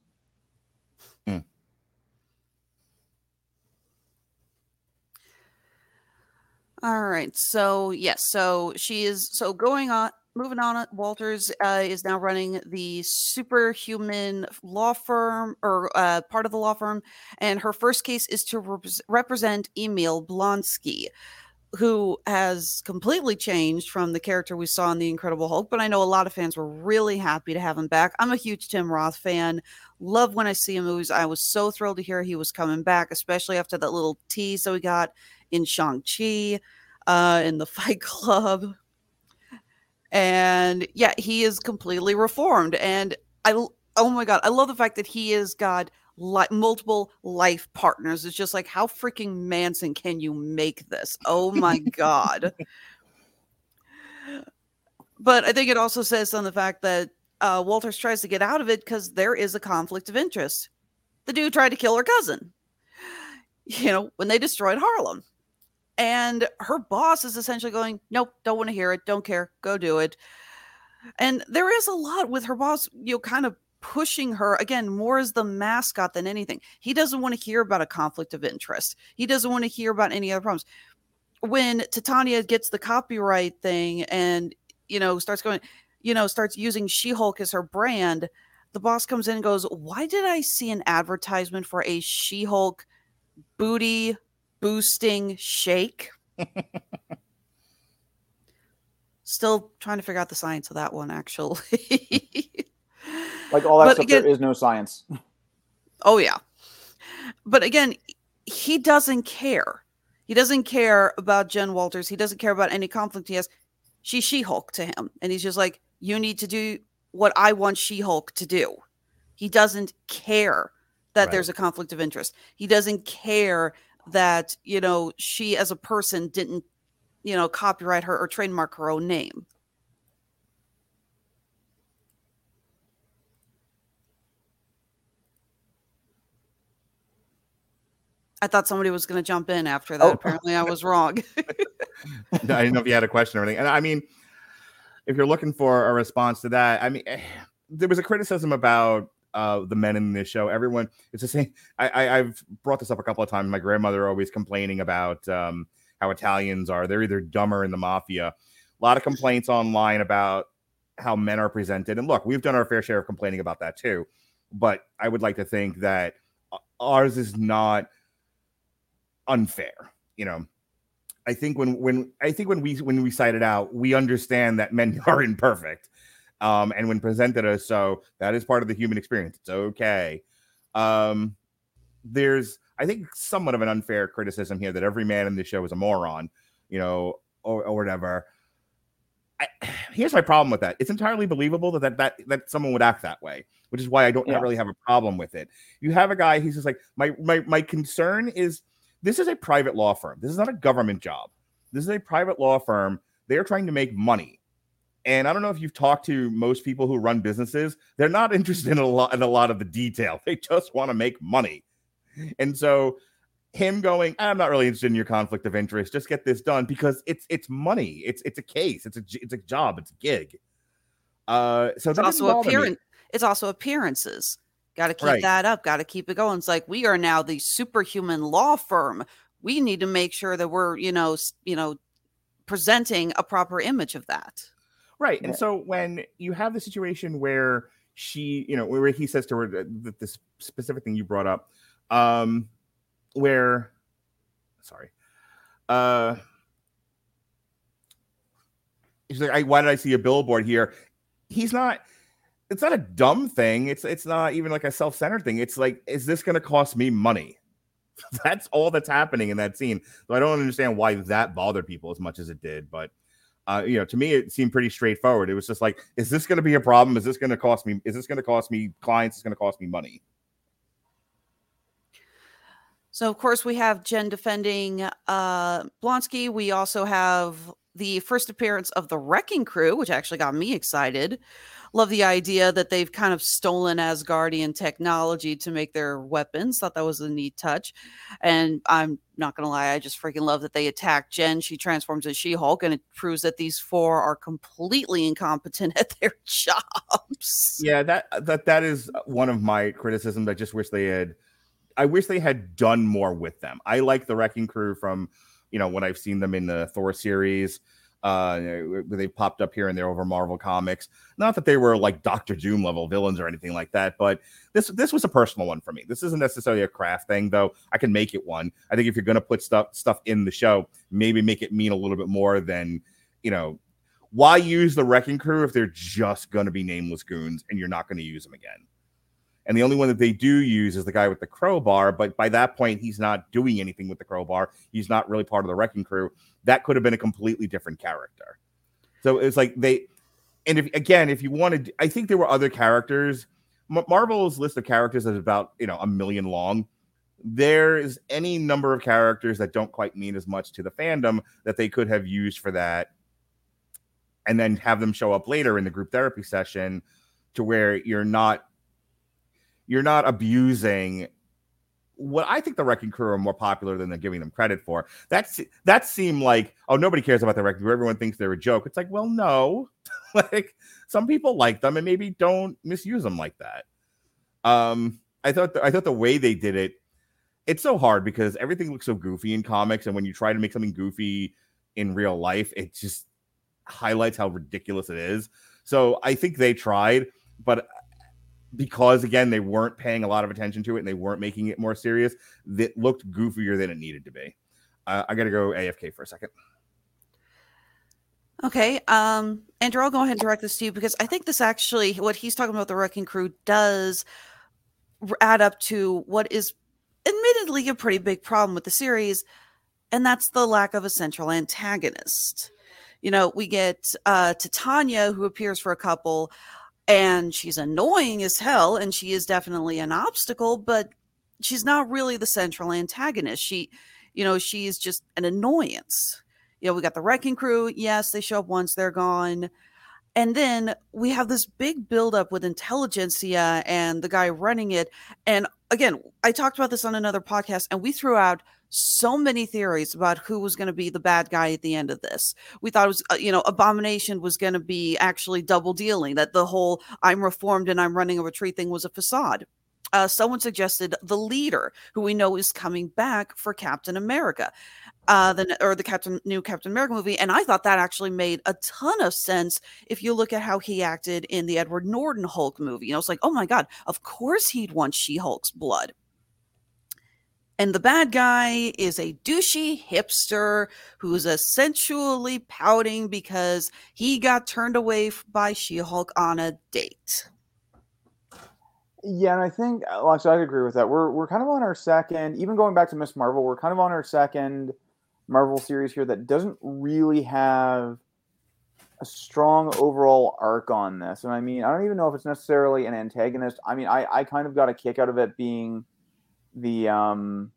All right. So yes, so she is so going on moving on Walters uh, is now running the superhuman law firm or uh, part of the law firm and her first case is to rep- represent Emil Blonsky who has completely changed from the character we saw in the Incredible Hulk, but I know a lot of fans were really happy to have him back. I'm a huge Tim Roth fan. Love when I see him movies. I was so thrilled to hear he was coming back, especially after that little tease that we got in Shang-Chi, uh, in the Fight Club. And yeah, he is completely reformed. And I, oh my God, I love the fact that he has got li- multiple life partners. It's just like, how freaking Manson can you make this? Oh my God. but I think it also says on the fact that uh, Walters tries to get out of it because there is a conflict of interest. The dude tried to kill her cousin, you know, when they destroyed Harlem. And her boss is essentially going, Nope, don't want to hear it. Don't care. Go do it. And there is a lot with her boss, you know, kind of pushing her again more as the mascot than anything. He doesn't want to hear about a conflict of interest. He doesn't want to hear about any other problems. When Titania gets the copyright thing and you know starts going, you know, starts using She-Hulk as her brand, the boss comes in and goes, "Why did I see an advertisement for a She-Hulk booty boosting shake?" Still trying to figure out the science of that one, actually. Like all that But stuff, again- there is no science. Oh yeah. But again, he doesn't care. He doesn't care about Jen Walters. He doesn't care about any conflict he has. She's She-Hulk to him. And he's just like, you need to do what I want She-Hulk to do. He doesn't care that there's a conflict of interest. He doesn't care that, you know, she as a person didn't, you know, copyright her or trademark her own name. I thought somebody was going to jump in after that. Oh. Apparently, I was wrong. I didn't know if you had a question or anything. And I mean, if you're looking for a response to that, I mean, eh, there was a criticism about uh, the men in this show. Everyone, it's the same. I, I, I've brought this up a couple of times. My grandmother always complaining about um, how Italians are. They're either dumber in the mafia. A lot of complaints online about how men are presented. And look, we've done our fair share of complaining about that too. But I would like to think that ours is not unfair. You know, I think when when I think when we when we cite it out, we understand that men are imperfect. Um, and when presented as so, that is part of the human experience. It's okay. Um, there's I think somewhat of an unfair criticism here that every man in the show is a moron, you know, or, or whatever. I, here's my problem with that. It's entirely believable that, that that that someone would act that way, which is why I don't Yeah. really have a problem with it. You have a guy, he's just like, my my my concern is this is a private law firm. This is not a government job. This is a private law firm. They are trying to make money. And I don't know if you've talked to most people who run businesses, they're not interested in a lot in a lot of the detail. They just want to make money. And so him going, I'm not really interested in your conflict of interest. Just get this done because it's it's money. It's it's a case. It's a it's a job. It's a gig. Uh, so It's also appearance. It's also appearances. Got to keep Right. that up. Got to keep it going. It's like we are now the superhuman law firm. We need to make sure that we're, you know, you know, presenting a proper image of that. Right. And so when you have the situation where she, you know, where he says to her that that this specific thing you brought up, um, where, sorry, uh, he's like, I, why did I see a billboard here? He's not. It's not a dumb thing. It's it's not even like a self-centered thing. It's like, is this going to cost me money? That's all that's happening in that scene. So I don't understand why that bothered people as much as it did. But uh, you know, to me, it seemed pretty straightforward. It was just like, is this going to be a problem? Is this going to cost me? Is this going to cost me clients? Is going to cost me money? So of course we have Jen defending uh Blonsky. We also have the first appearance of the Wrecking Crew, which actually got me excited. Love the idea that they've kind of stolen Asgardian technology to make their weapons. Thought that was a neat touch. And I'm not gonna lie, I just freaking love that they attack Jen. She transforms as She-Hulk, and it proves that these four are completely incompetent at their jobs. Yeah, that uh, that that is uh, one of my criticisms. I just wish they had. I wish they had done more with them. I like the Wrecking Crew from, you know, when I've seen them in the Thor series. Uh, they popped up here and there over Marvel Comics. Not that they were like Doctor Doom level villains or anything like that, but this this was a personal one for me. This isn't necessarily a craft thing, though. I can make it one. I think if you're gonna put stuff stuff in the show, maybe make it mean a little bit more than, you know, why use the Wrecking Crew if they're just gonna be nameless goons and you're not gonna use them again? And the only one that they do use is the guy with the crowbar. But by that point, he's not doing anything with the crowbar. He's not really part of the wrecking crew. That could have been a completely different character. So it's like they, and if again, if you wanted, I think there were other characters. Marvel's list of characters is about you know a million long. There is any number of characters that don't quite mean as much to the fandom that they could have used for that, and then have them show up later in the group therapy session, to where you're not you're not abusing what I think the Wrecking Crew are more popular than they're giving them credit for. That's that seemed like oh nobody cares about the Wrecking Crew. Everyone thinks they're a joke. It's like well no, like some people like them and maybe don't misuse them like that. Um, I thought the, I thought the way they did it, it's so hard because everything looks so goofy in comics, and when you try to make something goofy in real life, it just highlights how ridiculous it is. So I think they tried, but because again they weren't paying a lot of attention to it and they weren't making it more serious, that looked goofier than it needed to be. Uh, I got to go AFK for a second. Okay. Um, Andrew, I'll go ahead and direct this to you because I think this actually, what he's talking about, the Wrecking Crew, does add up to what is admittedly a pretty big problem with the series, and that's the lack of a central antagonist. You know, we get uh, Titania, who appears for a couple, and she's annoying as hell, and she is definitely an obstacle, but she's not really the central antagonist. She, you know, she's just an annoyance you know, we got the wrecking crew. Yes, they show up once, they're gone. And then we have this big buildup with intelligentsia and the guy running it. And again, I talked about this on another podcast, and we threw out so many theories about who was going to be the bad guy at the end of this. We thought it was, uh, you know, Abomination was going to be actually double dealing, that the whole I'm reformed and I'm running a retreat thing was a facade. uh, someone suggested the leader, who we know is coming back for Captain America, uh, the or the Captain new Captain America movie, and I thought that actually made a ton of sense if you look at how he acted in the Edward Norton Hulk movie. You know, it's like, oh my god, of course he'd want She Hulk's blood. And the bad guy is a douchey hipster who's essentially pouting because he got turned away by She Hulk on a date. Yeah, and I think uh, Alex, I agree with that. We're we're kind of on our second, even going back to Miss Marvel, we're kind of on our second Marvel series here that doesn't really have a strong overall arc on this. And I mean, I don't even know if it's necessarily an antagonist. I mean, I, I kind of got a kick out of it being the um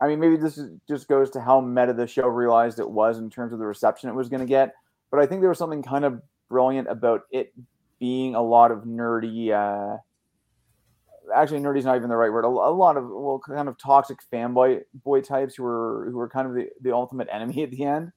I mean, maybe this is, just goes to how meta the show realized it was in terms of the reception it was going to get. But I think there was something kind of brilliant about it being a lot of nerdy. Uh, actually, nerdy is not even the right word. A, a lot of well, kind of toxic fanboy boy types who were who were kind of the, the ultimate enemy at the end.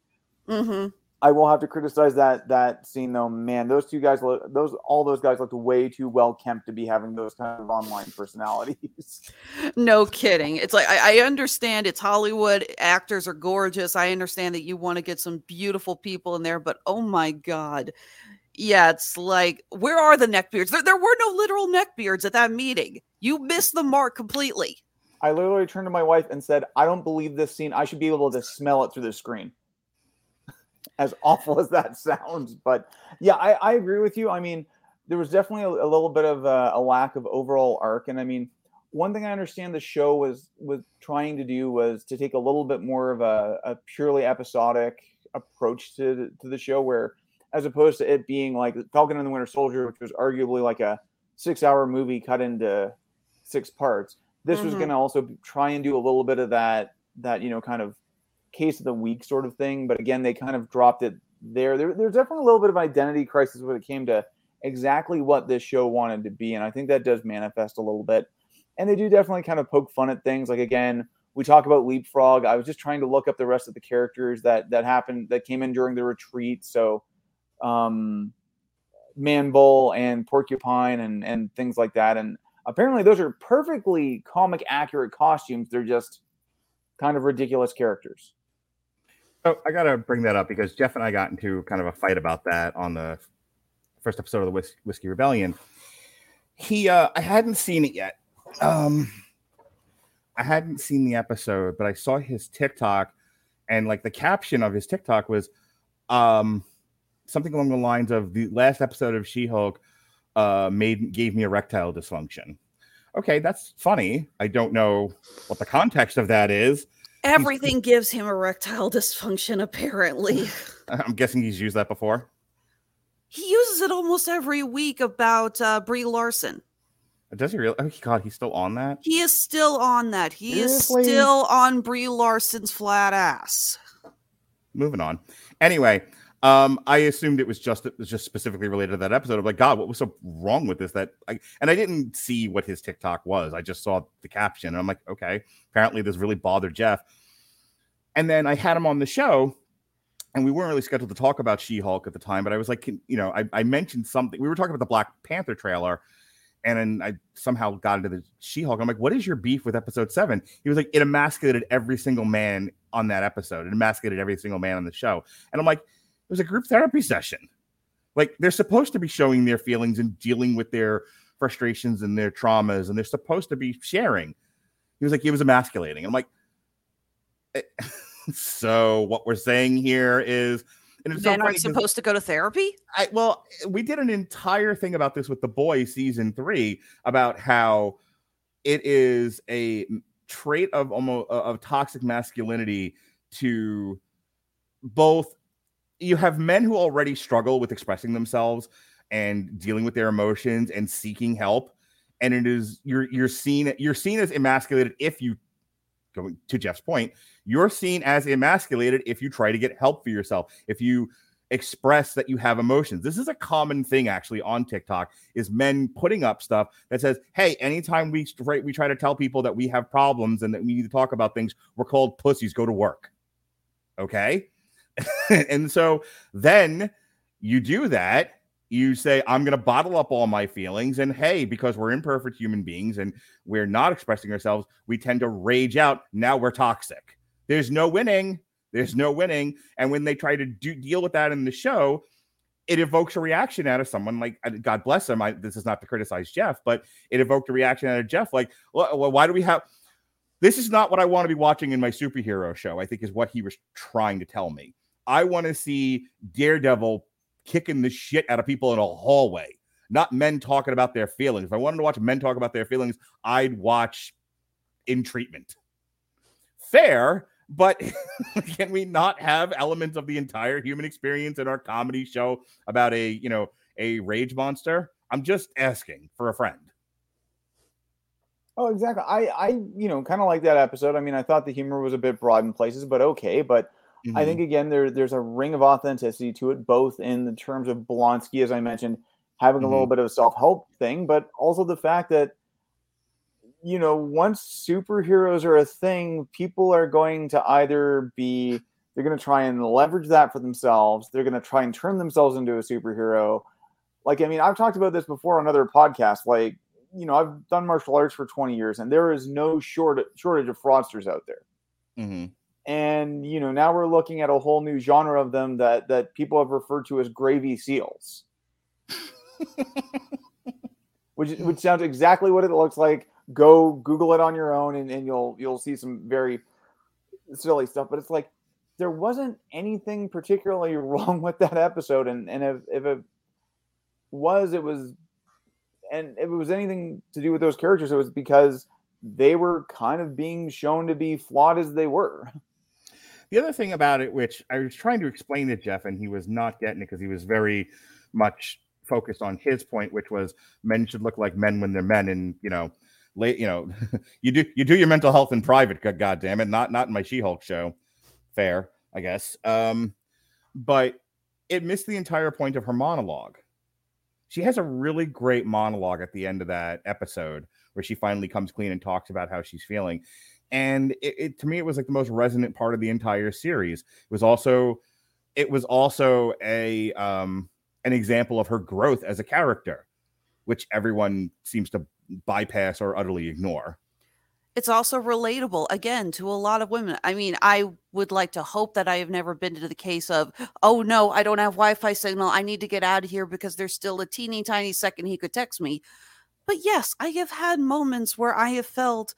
Mm-hmm. I will have to criticize that that scene though. Man, those two guys, look, those all those guys looked way too well kept to be having those kind of online personalities. No kidding. It's like I, I understand it's Hollywood. Actors are gorgeous. I understand that you want to get some beautiful people in there, but oh my god, yeah, it's like where are the neckbeards? There, there were no literal neckbeards at that meeting. You missed the mark completely. I literally turned to my wife and said, "I don't believe this scene. I should be able to smell it through the screen." As awful as that sounds, but yeah, I, I agree with you. I mean, there was definitely a, a little bit of a, a lack of overall arc, and I mean, one thing I understand the show was was trying to do was to take a little bit more of a, a purely episodic approach to the, to the show, where as opposed to it being like Falcon and the Winter Soldier, which was arguably like a six hour movie cut into six parts. This was Mhm. going to also try and do a little bit of that that you know kind of case of the week sort of thing. But again, they kind of dropped it there. there. There's definitely a little bit of identity crisis when it came to exactly what this show wanted to be, and I think that does manifest a little bit. And they do definitely kind of poke fun at things. Like again, we talk about leapfrog. I was just trying to look up the rest of the characters that that happened that came in during the retreat. So, um, Man Bull and Porcupine and and things like that. And apparently, those are perfectly comic accurate costumes. They're just kind of ridiculous characters. Oh, I gotta bring that up because Jeff and I got into kind of a fight about that on the first episode of the Whis- Whiskey Rebellion. He, uh, I hadn't seen it yet. Um, I hadn't seen the episode, but I saw his TikTok, and like the caption of his TikTok was, um, something along the lines of the last episode of She-Hulk, uh, made gave me erectile dysfunction. Okay, that's funny. I don't know what the context of that is. Everything gives him erectile dysfunction, apparently. I'm guessing he's used that before. He uses it almost every week about uh, Brie Larson. Does he really? Oh God, he's still on that. He is still on that. He Seriously? is still on Brie Larson's flat ass. Moving on. Anyway, um, I assumed it was just it was just specifically related to that episode. I'm like, God, what was so wrong with this? That I and I didn't see what his TikTok was. I just saw the caption, and I'm like, okay, apparently this really bothered Jeff. And then I had him on the show, and we weren't really scheduled to talk about She-Hulk at the time, but I was like, can, you know, I, I mentioned something. We were talking about the Black Panther trailer, and then I somehow got into the She-Hulk. I'm like, what is your beef with episode seven? He was like, it emasculated every single man on that episode. It emasculated every single man on the show. And I'm like, it was a group therapy session. Like they're supposed to be showing their feelings and dealing with their frustrations and their traumas, and they're supposed to be sharing. He was like, he was emasculating. I'm like, eh, so what we're saying here is, and it's so Men funny aren't supposed to go to therapy? I well, we did an entire thing about this with the boy season three about how it is a trait of almost of toxic masculinity to both you have men who already struggle with expressing themselves and dealing with their emotions and seeking help. And it is you're you're seen you're seen as emasculated if you going to Jeff's point you're seen as emasculated if you try to get help for yourself if you express that you have emotions. This is a common thing actually on TikTok is men putting up stuff that says hey anytime we right we try to tell people that we have problems and that we need to talk about things we're called pussies go to work. Okay and so then you do that You say, I'm going to bottle up all my feelings. And hey, because we're imperfect human beings and we're not expressing ourselves, we tend to rage out. Now we're toxic. There's no winning. There's no winning. And when they try to do, deal with that in the show, it evokes a reaction out of someone like God bless him. I, this is not to criticize Jeff, but it evoked a reaction out of Jeff. Like, well, why do we have this? Is not what I want to be watching in my superhero show. I think is what he was trying to tell me. I want to see Daredevil kicking the shit out of people in a hallway, not men talking about their feelings. If I wanted to watch men talk about their feelings, I'd watch In Treatment. Fair, but can we not have elements of the entire human experience in our comedy show about a, you know, a rage monster? I'm just asking for a friend. Oh, exactly. I, I, you know, kind of like that episode. I mean, I thought the humor was a bit broad in places, but okay. But mm-hmm. I think again, there, there's a ring of authenticity to it, both in the terms of Blonsky, as I mentioned, having mm-hmm. a little bit of a self help thing, but also the fact that you know, once superheroes are a thing, people are going to either be they're going to try and leverage that for themselves. They're going to try and turn themselves into a superhero. Like, I mean, I've talked about this before on other podcasts. Like, you know, I've done martial arts for 20 years, and there is no short shortage of fraudsters out there. Mm-hmm. And you know, now we're looking at a whole new genre of them that that people have referred to as gravy seals, which which sounds exactly what it looks like go Google it on your own and, and you'll you'll see some very silly stuff. But it's like there wasn't anything particularly wrong with that episode, and and if, if it was, it was, and if it was anything to do with those characters, it was because they were kind of being shown to be flawed as they were. The other thing about it, which I was trying to explain to Jeff, and he was not getting it because he was very much focused on his point, which was men should look like men when they're men, and you know, late, you know, you do you do your mental health in private. God damn it, not not in my She-Hulk show. Fair, I guess. Um, but it missed the entire point of her monologue. She has a really great monologue at the end of that episode where she finally comes clean and talks about how she's feeling. And it, it to me, it was like the most resonant part of the entire series. It was also, it was also a um an example of her growth as a character, which everyone seems to bypass or utterly ignore. It's also relatable again to a lot of women. I mean, I would like to hope that I have never been to the case of, oh no, I don't have Wi Fi signal. I need to get out of here because there's still a teeny tiny second he could text me. But yes, I have had moments where I have felt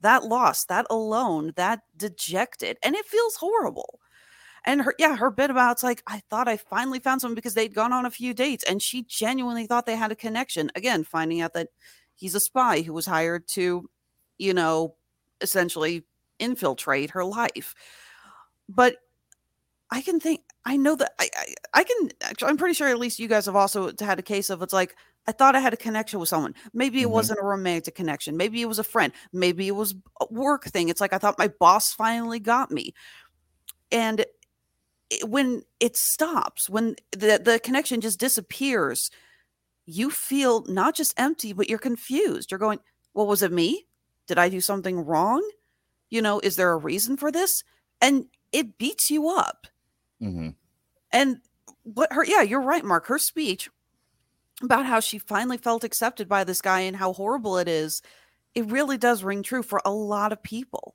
that loss, that alone, that dejected, and it feels horrible. And her, yeah, her bit about like, I thought I finally found someone because they'd gone on a few dates and she genuinely thought they had a connection. Again, finding out that he's a spy who was hired to, you know, essentially infiltrate her life. But I can think, I know that I, I, I can, actually, I'm pretty sure at least you guys have also had a case of it's like, I thought I had a connection with someone. Maybe it mm-hmm. wasn't a romantic connection. Maybe it was a friend. Maybe it was a work thing. It's like I thought my boss finally got me. And it, when it stops, when the, the connection just disappears, you feel not just empty, but you're confused. You're going, well, was it me? Did I do something wrong? You know, is there a reason for this? And it beats you up. Mm-hmm. And what her, yeah, you're right, Mark. Her speech about how she finally felt accepted by this guy and how horrible it is, it really does ring true for a lot of people.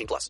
plus.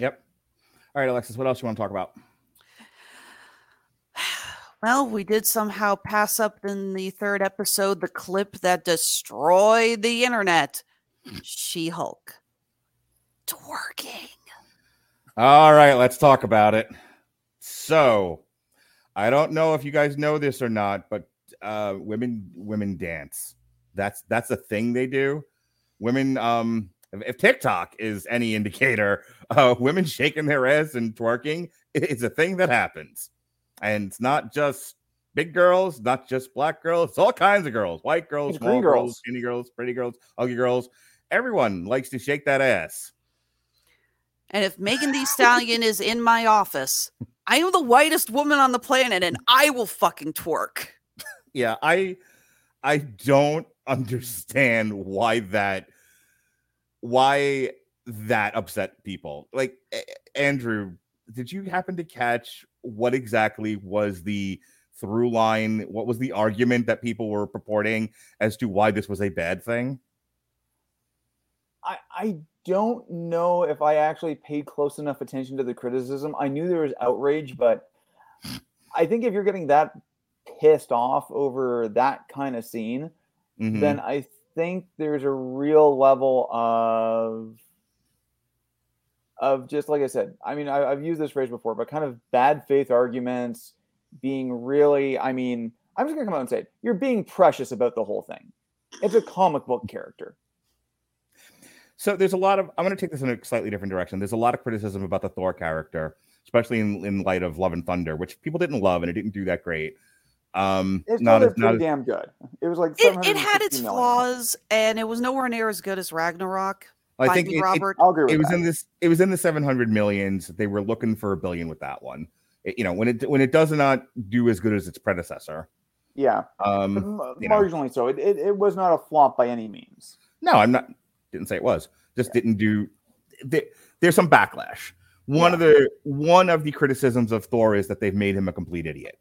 Yep. All right, Alexis, what else you want to talk about? Well, we did somehow pass up in the third episode the clip that destroyed the internet. She Hulk. Twerking. All right, let's talk about it. So, I don't know if you guys know this or not, but uh, women women dance. That's that's a thing they do. Women, um, if, if TikTok is any indicator, uh, women shaking their ass and twerking is a thing that happens, and it's not just big girls, not just black girls. It's all kinds of girls: white girls, It's small green girls, girls. skinny girls, pretty girls, ugly girls. Everyone likes to shake that ass. And if Megan Thee Stallion is in my office, I am the whitest woman on the planet and I will fucking twerk. yeah i i don't understand why that why that upset people like andrew did you happen to catch what exactly was the through line what was the argument that people were purporting as to why this was a bad thing I, I don't know if I actually paid close enough attention to the criticism. I knew there was outrage, but I think if you're getting that pissed off over that kind of scene, Mhm. then I think there's a real level of of just like I said. I mean, I, I've used this phrase before, but kind of bad faith arguments being really. I mean, I'm just gonna come out and say it. You're being precious about the whole thing. It's a comic book character. So there's a lot of I'm going to take this in a slightly different direction. There's a lot of criticism about the Thor character, especially in, in light of Love and Thunder, which people didn't love and it didn't do that great. Um, It's not still as, not as, damn good. It was like It, it had its million. flaws and it was nowhere near as good as Ragnarok. I think me, it, it- Robert. I'll agree with it was that. in this. It was in the 700 millions. They were looking for a billion with that one. It- you know, when it when it does not do as good as its predecessor. Yeah, Um, m- you know. marginally so. It, it it was not a flop by any means. No, I'm not. Didn't say it was. Just didn't do. There, there's some backlash. One of the one of the criticisms of Thor is that they've made him a complete idiot.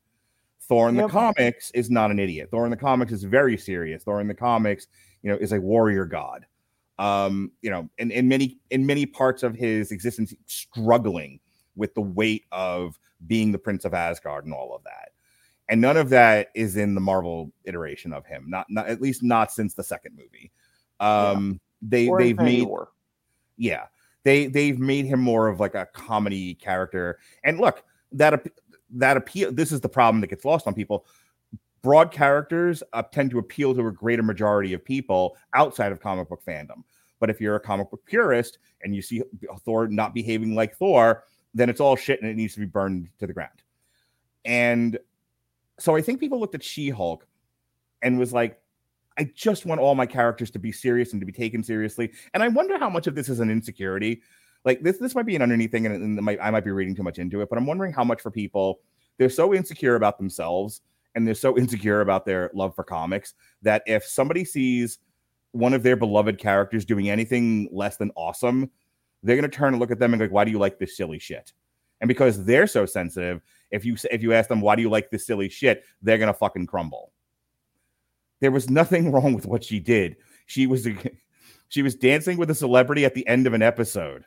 Thor in the comics is not an idiot. Thor in the comics is very serious. Thor in the comics, you know, is a warrior god. Um, you know, in, in many in many parts of his existence, struggling with the weight of being the Prince of Asgard and all of that. And none of that is in the Marvel iteration of him. Not not at least not since the second movie. Um they Or they've made War. yeah they they've made him more of like a comedy character and look that that appeal this is the problem that gets lost on people broad characters uh, tend to appeal to a greater majority of people outside of comic book fandom but if you're a comic book purist and you see thor not behaving like thor then it's all shit and it needs to be burned to the ground and so i think people looked at she-hulk and was like I just want all my characters to be serious and to be taken seriously. And I wonder how much of this is an insecurity. Like this, this might be an underneath thing, and, and might, I might be reading too much into it. But I'm wondering how much for people they're so insecure about themselves and they're so insecure about their love for comics that if somebody sees one of their beloved characters doing anything less than awesome, they're gonna turn and look at them and go, "Why do you like this silly shit?" And because they're so sensitive, if you if you ask them, "Why do you like this silly shit?" they're gonna fucking crumble there was nothing wrong with what she did. She was she was dancing with a celebrity at the end of an episode.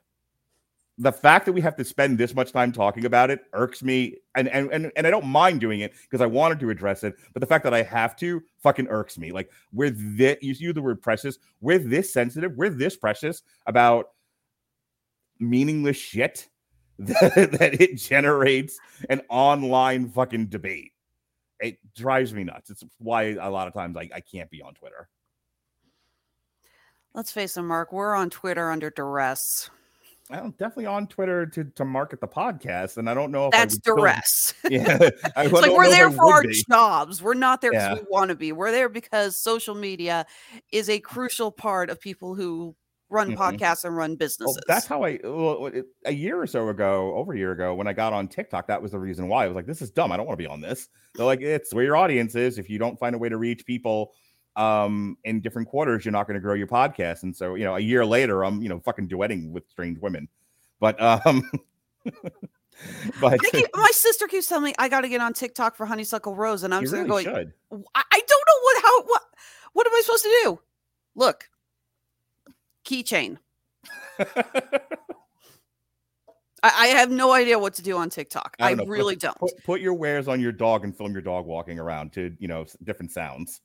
The fact that we have to spend this much time talking about it irks me, and and and, and I don't mind doing it because I wanted to address it. But the fact that I have to fucking irks me. Like we're this, you use the word precious. We're this sensitive. We're this precious about meaningless shit that, that it generates an online fucking debate it drives me nuts. It's why a lot of times I, I can't be on Twitter. Let's face it, Mark, we're on Twitter under duress. I'm definitely on Twitter to, to market the podcast, and I don't know if That's would still- duress. Yeah, I it's like we're there for our be. jobs. We're not there because Yeah. we want to be. We're there because social media is a crucial part of people who run Mhm. podcasts and run Well, businesses. that's how I well, a year or so ago, over a year ago, when I got on TikTok, that was the reason why I was like, "This is dumb. I don't want to be on this." They're like, "It's where your audience is. If you don't find a way to reach people um in different quarters, you're not going to grow your podcast." And so, you know, a year later, I'm you know fucking duetting with strange women, but um, but I keep- my sister keeps telling me I got to get on TikTok for Honeysuckle Rose, and I'm really going, should. I, I don't know what how what what am I supposed to do? Look, keychain. I, I have no idea what to do on TikTok. I, don't know, put- really don't. Put, put your wares on your dog and film your dog walking around to you know different sounds.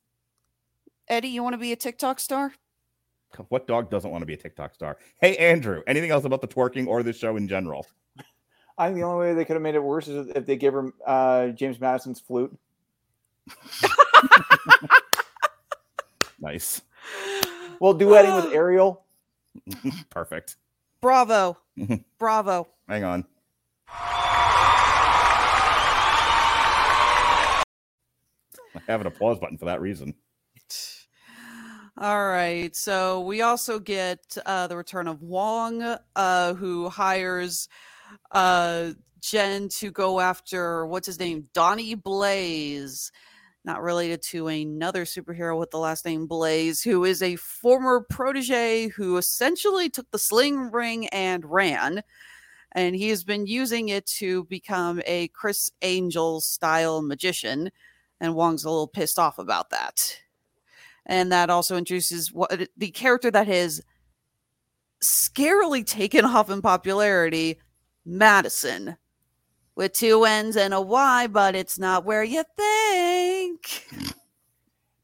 Eddie, you want to be a TikTok star? What dog doesn't want to be a TikTok star? Hey Andrew, anything else about the twerking or the show in general? I think the only way they could have made it worse is if they gave her uh, James Madison's flute. Nice, Well, duetting with Ariel. perfect. Bravo. Bravo. Hang on. I have an applause button for that reason. All right. So we also get uh, the return of Wong, uh, who hires uh, Jen to go after what's his name, Donnie Blaze, not related to another superhero with the last name Blaze, who is a former protege who essentially took the sling ring and ran. And he has been using it to become a Criss Angel style magician. And Wong's a little pissed off about that and that also introduces what uh, the character that has scarily taken off in popularity, Madisynn, with two N's and a Y, but it's not where you think.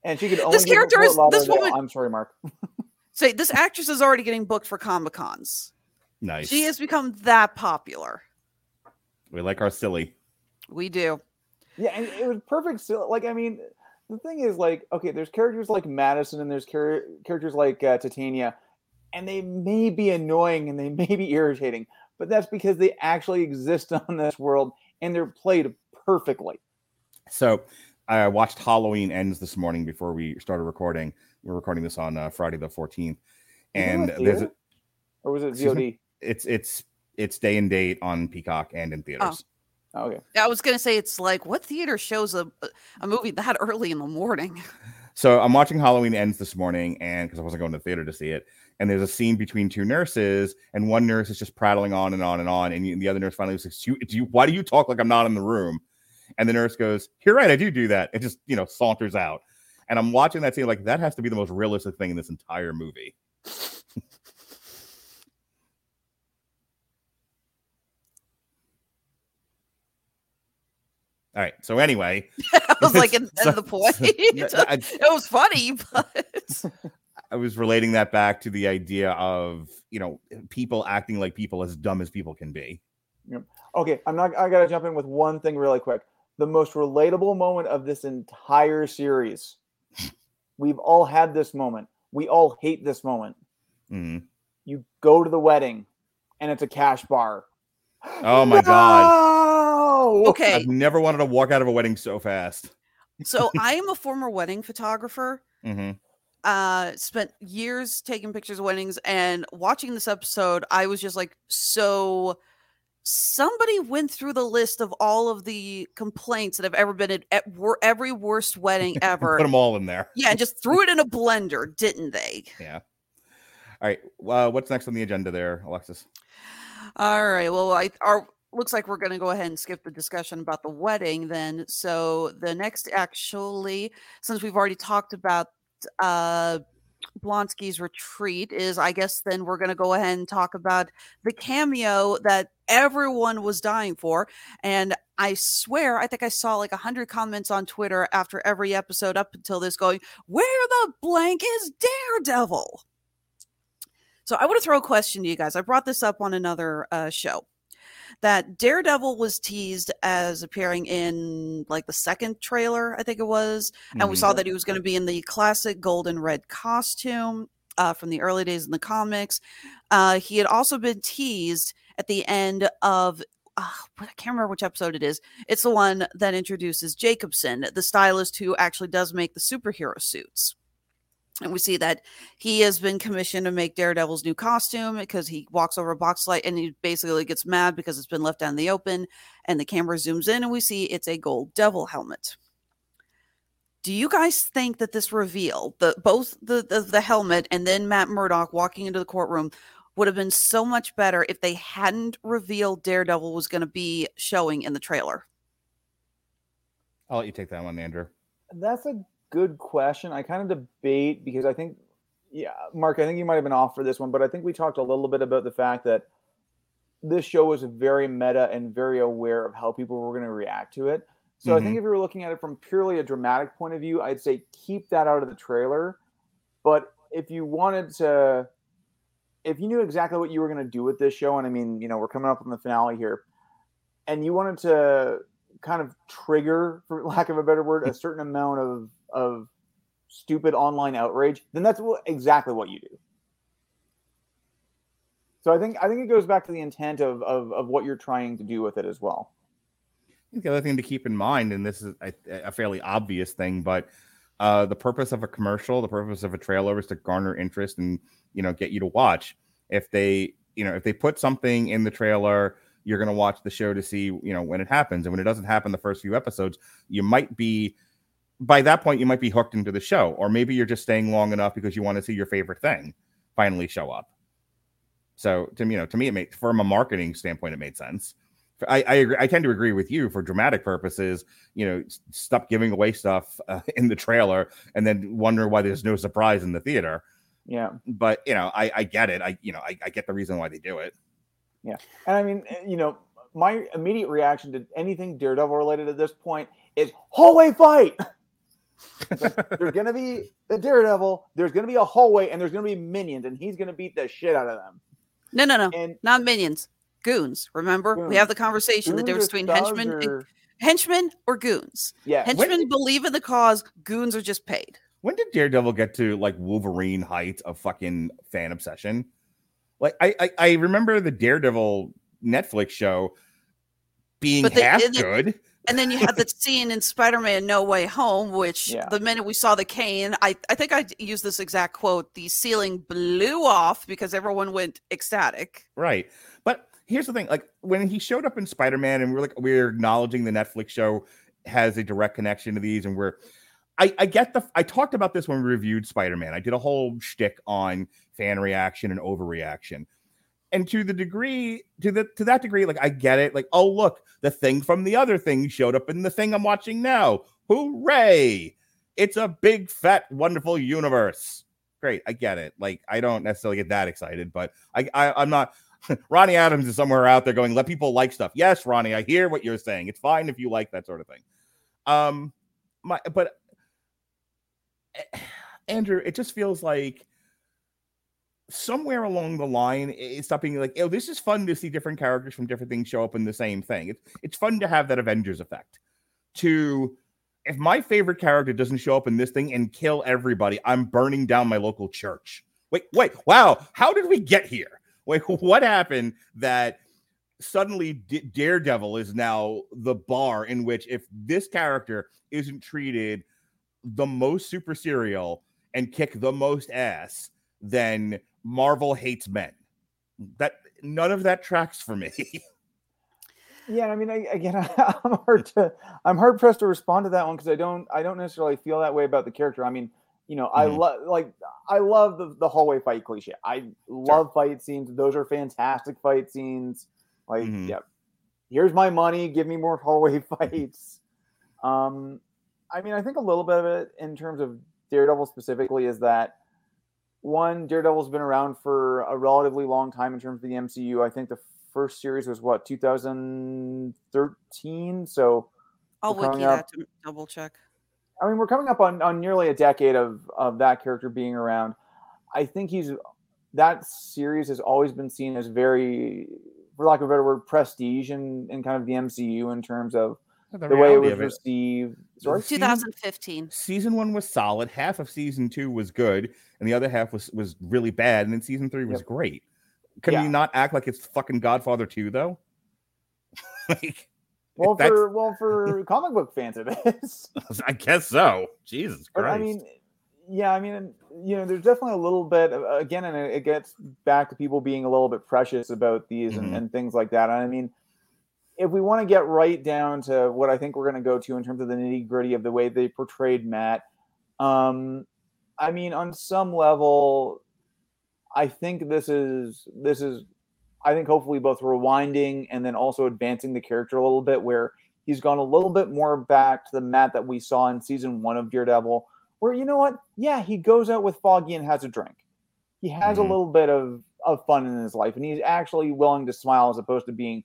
And she could only This character is- this woman- I'm sorry, Mark. Say this actress is already getting booked for Comic Cons. Nice. She has become that popular. We like our silly. We do. Yeah, and it was perfect. Still, like I mean, the thing is, like, okay, there's characters like Madisynn, and there's char- characters like uh, Titania, and they may be annoying and they may be irritating, but that's because they actually exist on this world and they're played perfectly. So I watched Halloween Ends this morning before we started recording. We're recording this on uh, Friday the 14th. And there's theater? a, Or was it VOD? it's it's it's day and date on Peacock and in theaters. Oh, okay. I was gonna say it's like what theater shows a a movie that early in the morning? So I'm watching Halloween Ends this morning, and because I wasn't going to the theater to see it, and there's a scene between two nurses, and one nurse is just prattling on and on and on, and you- the other nurse finally says, "Do you, do you, why do you talk like I'm not in the room?" And the nurse goes, "You're right, I do do that." It just you know saunters out, and I'm watching that scene like that has to be the most realistic thing in this entire movie. All right. So anyway, I was like, and So- the point. so- I- it was funny, but I was relating that back to the idea of you know people acting like people as dumb as people can be. Yep. Okay, I'm not. I gotta jump in with one thing really quick. The most relatable moment of this entire series. We've all had this moment. We all hate this moment. Mhm. You go to the wedding, and it's a cash bar. Oh my god! Oh, okay. I've never wanted to walk out of a wedding so fast. So I am a former wedding photographer. hmm Uh, spent years taking pictures of weddings, and watching this episode, I was just like, so. Somebody went through the list of all of the complaints that have ever been at, at wor- every worst wedding ever. Put them all in there. Yeah, and just threw it in a blender, didn't they? Yeah. All right. Uh, what's next on the agenda there, Alexis? All right. Well, I our looks like we're going to go ahead and skip the discussion about the wedding then. So the next, actually, since we've already talked about uh Blonsky's retreat, is I guess then we're going to go ahead and talk about the cameo that everyone was dying for, and I swear I think I saw like a hundred comments on Twitter after every episode up until this, going, "Where the blank is Daredevil?" So I want to throw a question to you guys. I brought this up on another uh, show that Daredevil was teased as appearing in like the second trailer, I think it was, and we saw that he was going to be in the classic golden red costume uh, from the early days in the comics. Uh, he had also been teased at the end of. Uh, I can't remember which episode it is. It's the one that introduces Jacobson, the stylist who actually does make the superhero suits. And we see that he has been commissioned to make Daredevil's new costume because he walks over a box light and he basically gets mad because it's been left out in the open. And the camera zooms in and we see it's a gold devil helmet. Do you guys think that this reveal, the both the, the the helmet and then Matt Murdock walking into the courtroom, would have been so much better if they hadn't revealed Daredevil was going to be showing in the trailer? I'll let you take that one, Andrew. That's a good question. I kind of debate because I think, yeah, Mark, I think you might have been off for this one, but I think we talked a little bit about the fact that this show was very meta and very aware of how people were going to react to it. So I think Mhm. if you were looking at it from purely a dramatic point of view, I'd say keep that out of the trailer. But if you wanted to, if you knew exactly what you were going to do with this show, and I mean, you know, we're coming up on the finale here, and you wanted to kind of trigger, for lack of a better word, a certain amount of of stupid online outrage, then that's what, exactly what you do. So I think I think it goes back to the intent of of, of what you're trying to do with it as well. I think the other thing to keep in mind, and this is a, a fairly obvious thing, but uh, the purpose of a commercial, the purpose of a trailer is to garner interest and you know get you to watch. If they, you know, if they put something in the trailer, you're going to watch the show to see, you know, when it happens. And when it doesn't happen the first few episodes, you might be by that point you might be hooked into the show, or maybe you're just staying long enough because you want to see your favorite thing finally show up. So to me, you know, to me, it made from a marketing standpoint, it made sense. I, I agree. I tend to agree with you for dramatic purposes. You know, stop giving away stuff uh, in the trailer and then wonder why there's no surprise in the theater. Yeah. But you know, I, I get it. I you know, I, I get the reason why they do it. Yeah. And I mean, you know, my immediate reaction to anything Daredevil related at this point is hallway fight. There's gonna be the Daredevil, there's gonna be a hallway, and there's gonna be minions, and he's gonna beat the shit out of them. No, no, no. and not minions. Goons. Remember? We have the Goons. conversation the difference between henchmen or- and henchmen or goons. Yeah. Henchmen believe in the cause, goons are just paid. When did Daredevil get to like Wolverine height of fucking fan obsession? Like I I, I remember the Daredevil Netflix show being But half and then- good. And then you had the scene in Spider-Man No Way Home, which Yeah. the minute we saw the cane, I, I think I used this exact quote, the ceiling blew off because everyone went ecstatic. Right. But here's the thing: like when he showed up in Spider-Man, and we're like we're acknowledging the Netflix show has a direct connection to these, and we're I, I get the I talked about this when we reviewed Spider-Man. I did a whole shtick on fan reaction and overreaction. And to the degree, to the to that degree, like I get it. Like, oh look, the thing from the other thing showed up in the thing I'm watching now. Hooray! It's a big, fat, wonderful universe. Great, I get it. Like, I don't necessarily get that excited, but I, I I'm not. Ronnie Adams is somewhere out there going, let people like stuff. Yes, Ronnie, I hear what you're saying. It's fine if you like that sort of thing. Um, my but eh, Andrew, it just feels like somewhere along the line it's stopping like, oh, this is fun to see different characters from different things show up in the same thing. It's it's fun to have that Avengers effect. To if my favorite character doesn't show up in this thing and kill everybody, I'm burning down my local church. Wait, wait, wow, how did we get here? Wait, what happened that suddenly D- Daredevil is now the bar in which if this character isn't treated the most super serial and kick the most ass, then Marvel hates men. That none of that tracks for me. Yeah, I mean, I, again, I'm hard to, I'm hard pressed to respond to that one because I don't, I don't necessarily feel that way about the character. I mean, you know, I Mhm. love, like, I love the, the hallway fight cliche. I love fight scenes; those are fantastic fight scenes. Like, Mhm. yeah, here's my money, give me more hallway fights. Um, I mean, I think a little bit of it in terms of Daredevil specifically is that one, Daredevil's been around for a relatively long time in terms of the MCU. I think the first series was what 2013. So I'll wiki up- that to double check. I mean, we're coming up on, on nearly a decade of, of that character being around. I think he's that series has always been seen as very, for lack of a better word, prestige in, in kind of the MCU in terms of The the, way it was it- received. Sorry? 2015. season one was solid. Half of season two was good, and the other half was was really bad. And then season three was Yep. great. Can Yeah. you not act like it's fucking Godfather two though? like, Well, for well for comic book fans, it is. I guess so. Jesus But Christ. I mean, yeah, I mean, you know, there's definitely a little bit again, and it it gets back to people being a little bit precious about these and, Mhm. and things like that. And I mean, if we want to get right down to what I think we're going to go to in terms of the nitty gritty of the way they portrayed Matt, um, I mean, on some level, I think this is this is, I think hopefully both rewinding and then also advancing the character a little bit, where he's gone a little bit more back to the Matt that we saw in season one of Daredevil, where you know what, yeah, he goes out with Foggy and has a drink. He has Mhm. a little bit of of fun in his life, and he's actually willing to smile as opposed to being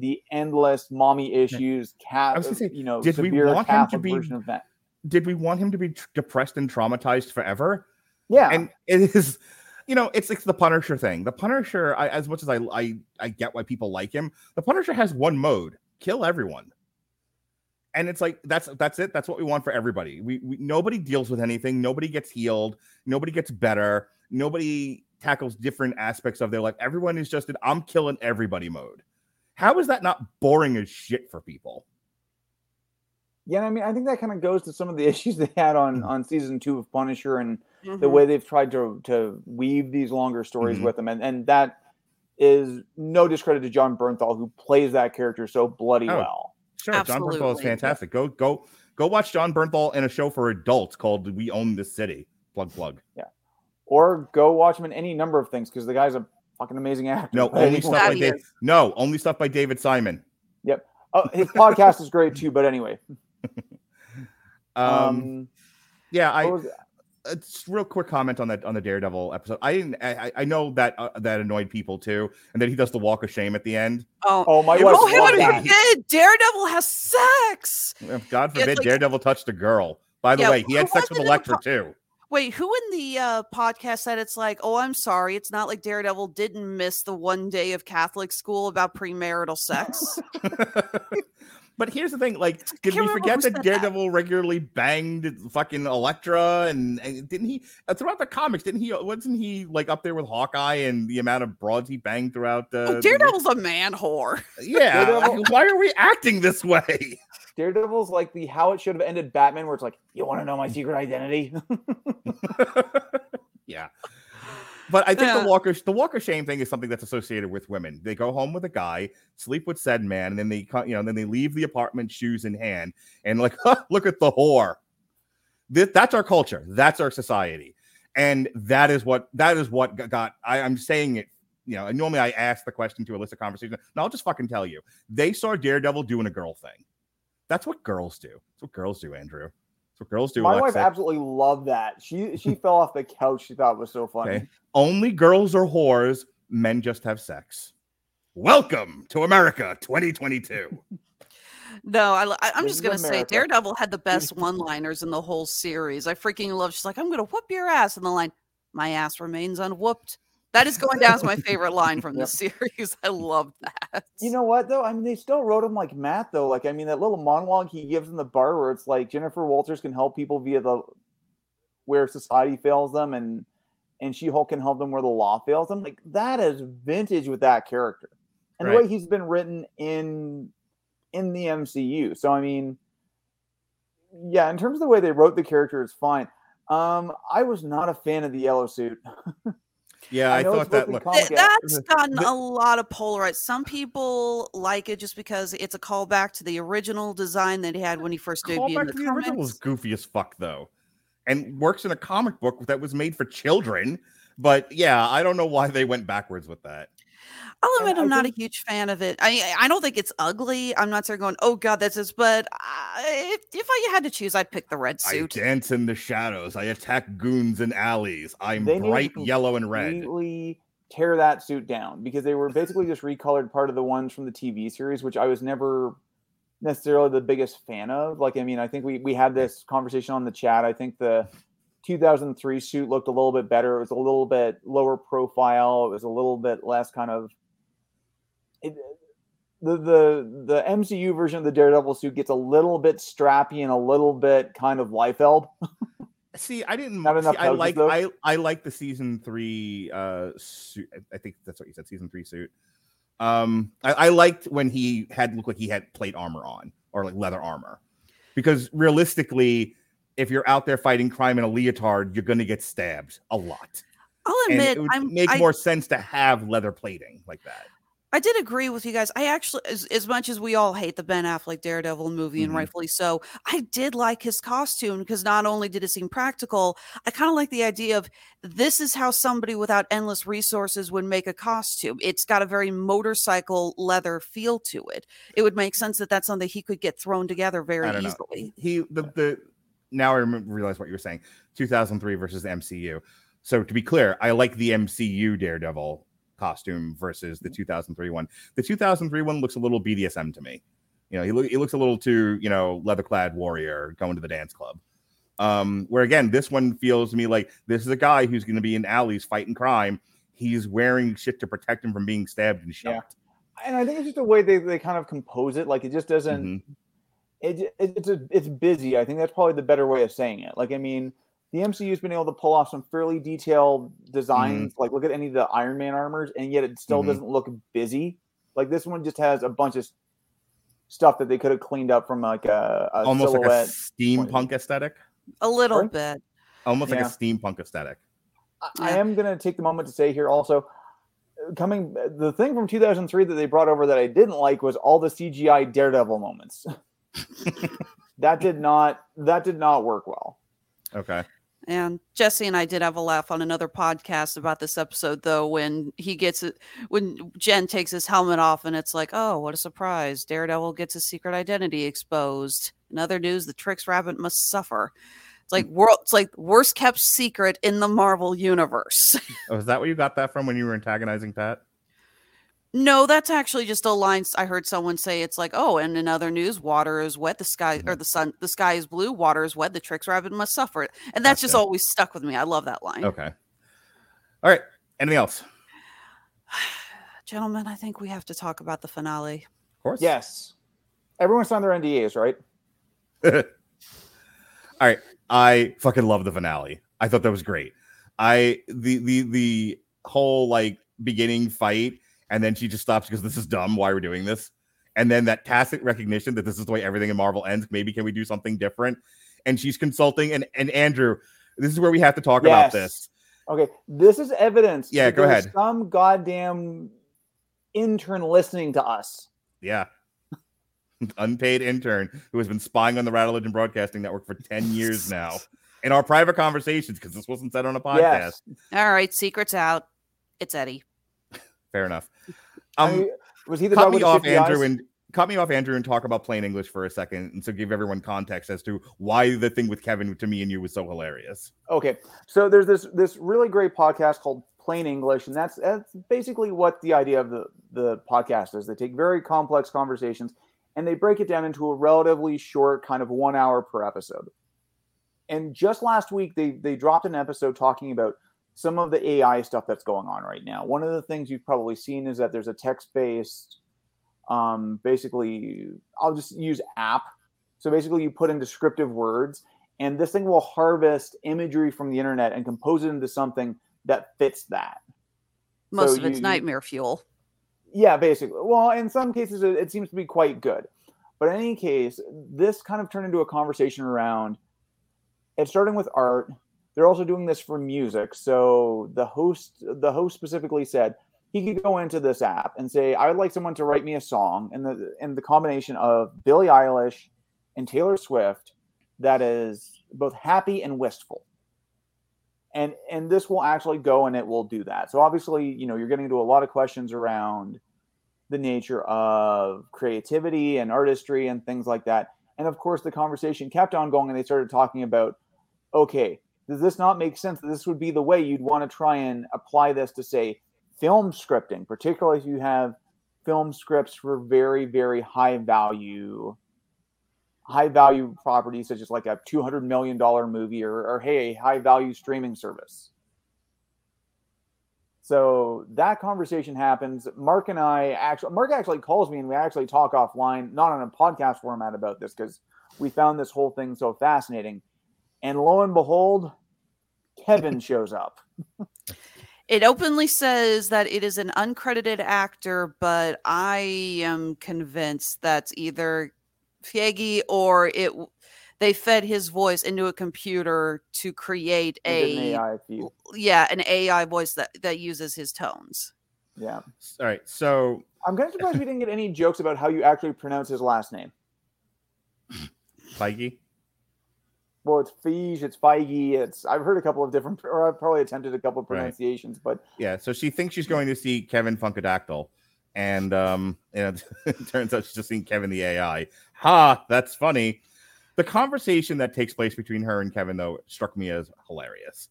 the endless mommy issues, cat, I was gonna say, you know, did we want him to be- version of that. Did we want him to be depressed and traumatized forever? Yeah, and it is you know it's it's the punisher thing. The punisher I, as much as I, I i get why people like him the punisher has one mode kill everyone. And it's like that's that's it. That's what we want for everybody. We, we nobody deals with anything. Nobody gets healed. Nobody gets better. Nobody tackles different aspects of their life. Everyone is just an i'm killing everybody mode how is that not boring as shit for people Yeah, I mean, I think that kind of goes to some of the issues they had on Mm. on season two of Punisher and the Mhm. way they've tried to to weave these longer stories Mhm. with them, and and that is no discredit to Jon Bernthal who plays that character so bloody Oh, well. Sure, Jon Bernthal is fantastic. Go go go watch Jon Bernthal in a show for adults called We Own This City. Plug plug. Yeah, or go watch him in any number of things because the guy's a fucking amazing actor. No, only anyway- stuff by he Dave. No, only stuff by David Simon. Yep. Oh, his podcast is great too. But anyway, Um, um, yeah, I what was- it's real quick comment on that on the Daredevil episode. I didn't. I, I- I know that uh, that annoyed people too, and then he does the walk of shame at the end. Oh, oh my It wife was oh, him loved forbid, Daredevil has sex. God forbid like- Daredevil touched a girl. By the Yeah, way, he had sex with it in the Elektra po- too. Wait, who in the uh, podcast said it's like, oh, I'm sorry, it's not like Daredevil didn't miss the one day of Catholic school about premarital sex? But here's the thing: like, did can't we forget that said that. Daredevil regularly banged fucking Elektra? And, and didn't he uh, throughout the comics? Didn't he? Wasn't he like up there with Hawkeye and the amount of broads he banged throughout the? Oh, the- Daredevil's a man whore. yeah. Like, why are we acting this way? Daredevil's like the how it should have ended Batman, where it's like, you want to know my secret identity? yeah. But I think Yeah. the Walker the Walker shame thing is something that's associated with women. They go home with a guy, sleep with said man, and then they you know then they leave the apartment shoes in hand and like look at the whore. This, that's our culture. That's our society, and that is what that is what got. I, I'm saying it. You know, and normally I ask the question to elicit conversation. No, I'll just fucking tell you. They saw Daredevil doing a girl thing. That's what girls do. That's what girls do, Andrew. That's what girls do. My wife absolutely loved that. She she fell off the couch. She thought it was so funny. Okay. Only girls are whores. Men just have sex. Welcome to America 2022. No, I, I, I'm This just gonna say Daredevil had the best one-liners in the whole series. I freaking love. She's like, "I'm gonna whoop your ass," and the line, "My ass remains unwhooped." That is going down as my favorite line from the series. I love that. You know what though? I mean, they still wrote him like Matt though. Like, I mean, that little monologue he gives in the bar where it's like Jennifer Walters can help people via the where society fails them, and and She Hulk can help them where the law fails them. Like that is vintage with that character, and the way he's been written in in the MCU. So I mean, yeah, in terms of the way they wrote the character, it's fine. Um, I was not a fan of the yellow suit. Yeah, I, know thought that. supposed to be Look, comic Th- that's gotten a lot of polarized. Some people like it just because it's a callback to the original design that he had when he first debuted in callback the to the original comics. was goofy as fuck though, and works in a comic book that was made for children. But yeah, I don't know why they went backwards with that. I'll And admit I'm I not think- a huge fan of it. I I don't think it's ugly. I'm not there going, oh god, that's this. But I, if, if I had to choose, I'd pick the red I suit. dance in the shadows. I attack goons in alleys. I'm bright yellow and red. tear that suit down because they were basically just recolored part of the ones from the TV series, which I was never necessarily the biggest fan of. Like, I mean, I think we we had this conversation on the chat. I think the 2003 suit looked a little bit better. It was a little bit lower profile. It was a little bit less kind of. It, the the the MCU version of the Daredevil suit gets a little bit strappy and a little bit kind of Liefeld. See, I didn't. Not enough see, I like though? I I like the season three uh suit. I- I think that's what you said. Season three suit. Um, I, I liked when he had looked like he had plate armor on or like leather armor, because realistically, if you're out there fighting crime in a leotard, you're gonna get stabbed a lot. I'll And admit, it would I'm make I, more sense to have leather plating like that. I did agree with you guys. I actually, as, as much as we all hate the Ben Affleck Daredevil movie, and Mhm. rightfully so, I did like his costume because not only did it seem practical, I kind of like the idea of this is how somebody without endless resources would make a costume. It's got a very motorcycle leather feel to it. It would make sense that that's something he could get thrown together very don't know. easily. He the the now I remember, realize what you were saying. 2003 versus MCU. So to be clear, I like the MCU Daredevil costume versus the 2003 one. The 2003 one looks a little BDSM to me. You know, he, look, he looks a little too, you know, leather clad warrior going to the dance club. Um, where again, this one feels to me like this is a guy who's going to be in alleys fighting crime. He's wearing shit to protect him from being stabbed and shot. and I think it's just the way they, they kind of compose it. Like it just doesn't. Mm-hmm. It, it it's a, it's busy. I think that's probably the better way of saying it. Like I mean, the MCU's been able to pull off some fairly detailed designs. Like look at any of the Iron Man armors, and yet it still Mhm. doesn't look busy. Like this one just has a bunch of stuff that they could have cleaned up from like a, a Almost like a steampunk aesthetic. A little Sorry? bit. Almost like a steampunk aesthetic. I am going to take the moment to say here also coming the thing from 2003 that they brought over that I didn't like was all the CGI Daredevil moments. that did not that did not work well. Okay. And Jesse and I did have a laugh on another podcast about this episode, though, when he gets it, when Jen takes his helmet off, and it's like, oh, what a surprise. Daredevil gets his secret identity exposed. In other news, the Trix Rabbit must suffer. It's like world, it's like worst kept secret in the Marvel universe. Oh, is that where you got that from when you were antagonizing Pat? No, that's actually just a line I heard someone say. It's like, oh, and in other news, water is wet, the sky mm-hmm. or the sun, the sky is blue, water is wet, the Trix Rabbit must suffer. And that's just Gotcha. always stuck with me. I love that line. Okay. All right. Anything else? Gentlemen, I think we have to talk about the finale. Of course. Yes. Everyone signed their NDAs, right? All right. I fucking love the finale. I thought that was great. I the the the whole like beginning fight, and then she just stops because this is dumb. Why we're doing this, and then that tacit recognition that this is the way everything in Marvel ends. Maybe can we do something different? And she's consulting, and and Andrew, this is where we have to talk about this. Okay, this is evidence. Yeah, go ahead. Some goddamn intern listening to us. Yeah. Unpaid intern who has been spying on the Rattlegion Broadcasting Network for 10 years now in our private conversations because this wasn't said on a podcast. Yes. All right, secrets out. It's Eddie. Fair enough. I Um, mean, was he the cut me off, Andrew, and cut me off, Andrew, and talk about plain English for a second, and so give everyone context as to why the thing with Kevin to me and you was so hilarious. Okay, so there's this this really great podcast called Plain English, and that's that's basically what the idea of the the podcast is. They take very complex conversations and they break it down into a relatively short, kind of one hour per episode. And just last week, they they dropped an episode talking about some of the AI stuff that's going on right now. One of the things you've probably seen is that there's a text based, um, basically, I'll just use app. So basically, you put in descriptive words, and this thing will harvest imagery from the internet and compose it into something that fits that. Most So of it's you- nightmare fuel. Yeah, basically. Well, in some cases, it, it seems to be quite good. But in any case, this kind of turned into a conversation around it's starting with art. They're also doing this for music. So the host, the host specifically said he could go into this app and say, "I would like someone to write me a song," and the and the combination of Billie Eilish and Taylor Swift that is both happy and wistful. And and this will actually go and it will do that. So obviously you know you're getting into a lot of questions around the nature of creativity and artistry and things like that. And of course the conversation kept on going and they started talking about okay does this not make sense that this would be the way you'd want to try and apply this to say film scripting particularly if you have film scripts for very very high value high value properties such as like a 200 million dollar movie or, or hey a high value streaming service? So that conversation happens. Mark and i actually mark actually calls me and we actually talk offline not on a podcast format about this because we found this whole thing so fascinating and lo and behold kevin shows up It openly says that it is an uncredited actor, but I am convinced that's either Feige or it. They fed his voice into a computer to create They an a AI yeah, an AI voice that that uses his tones. yeah All right. So i'm kind of surprised we didn't get any jokes about how you actually pronounce his last name Feige. Well, it's Feige, it's Feige, it's I've heard a couple of different, or I've probably attempted a couple of Right. pronunciations, but Yeah. So she thinks she's going to see Kevin Funkadactyl. And um, you know, it turns out she's just seeing Kevin the AI. Ha, that's funny. The conversation that takes place between her and Kevin, though, struck me as hilarious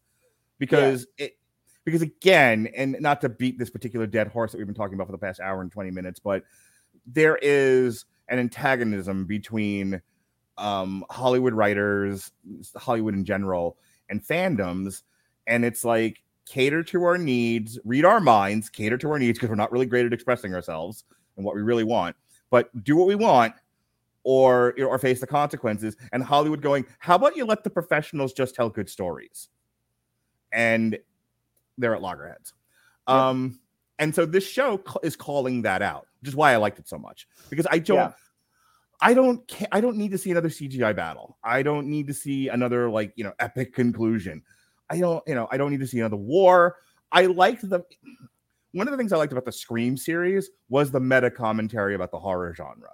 because it because again, and not to beat this particular dead horse that we've been talking about for the past hour and 20 minutes, but there is an antagonism between um, Hollywood writers, Hollywood in general, and fandoms. And it's like cater to our needs, read our minds, cater to our needs because we're not really great at expressing ourselves and what we really want, but do what we want or or face the consequences. And Hollywood going, how about you let the professionals just tell good stories? And they're at loggerheads. Um, and so this show is calling that out, which is why I liked it so much because I don't. Yeah. I don't I don't need to see another CGI battle. I don't need to see another like, you know, epic conclusion. I don't, you know, I don't need to see another war. I liked the one of the things I liked about the Scream series was the meta commentary about the horror genre.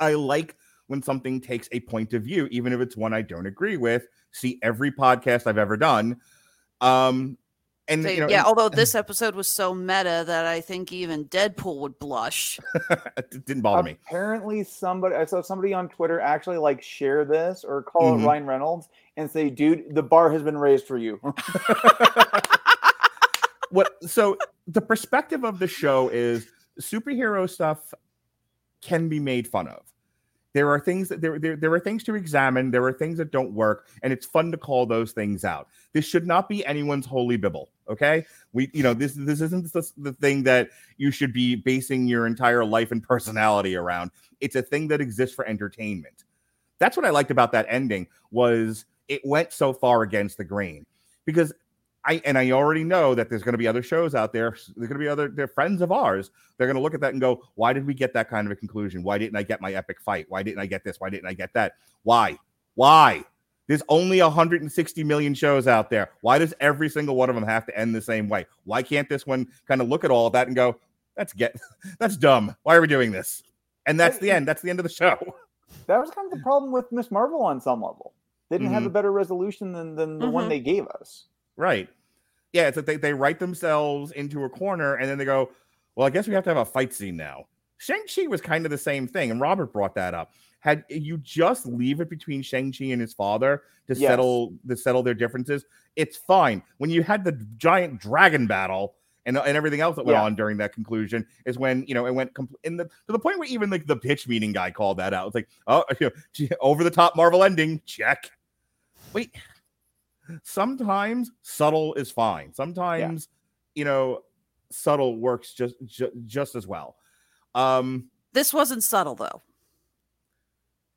I like when something takes a point of view, even if it's one I don't agree with. See every podcast I've ever done. Um, and So, you know, yeah, and- although this episode was so meta that I think even Deadpool would blush. it didn't bother me. Apparently, somebody I saw somebody on Twitter actually like share this or call Mhm. it Ryan Reynolds and say, "Dude, the bar has been raised for you." what so the perspective of the show is superhero stuff can be made fun of there are things that there, there there are things to examine there are things that don't work and it's fun to call those things out. This should not be anyone's holy bible okay? We you know this this isn't the, the thing that you should be basing your entire life and personality around. It's a thing that exists for entertainment. That's what i liked about that ending was it went so far against the grain because I and I already know that there's going to be other shows out there. There's going to be other they're friends of ours. They're going to look at that and go, "Why did we get that kind of a conclusion? Why didn't I get my epic fight? Why didn't I get this? Why didn't I get that? Why? Why? There's only 160 million shows out there. Why does every single one of them have to end the same way? Why can't this one kind of look at all of that and go, "That's get that's dumb. Why are we doing this?" And that's the end. That's the end of the show. that was kind of the problem with Miss Marvel on some level. They didn't have a Mhm. better resolution than than the one Mhm. they gave us. Right. Yeah, it's that they, they write themselves into a corner and then they go, Well, I guess we have to have a fight scene now. Shang-Chi was kind of the same thing, and Robert brought that up. Had you just leave it between Shang-Chi and his father to Yes. settle to settle their differences, it's fine. When you had the giant dragon battle and, and everything else that went Yeah. on during that conclusion is when you know it went compl- in the to the point where even like the pitch meeting guy called that out. It's like, oh, over the top Marvel ending, check. Wait, sometimes subtle is fine. Sometimes, you know, subtle works just ju- just as well. Um This wasn't subtle though.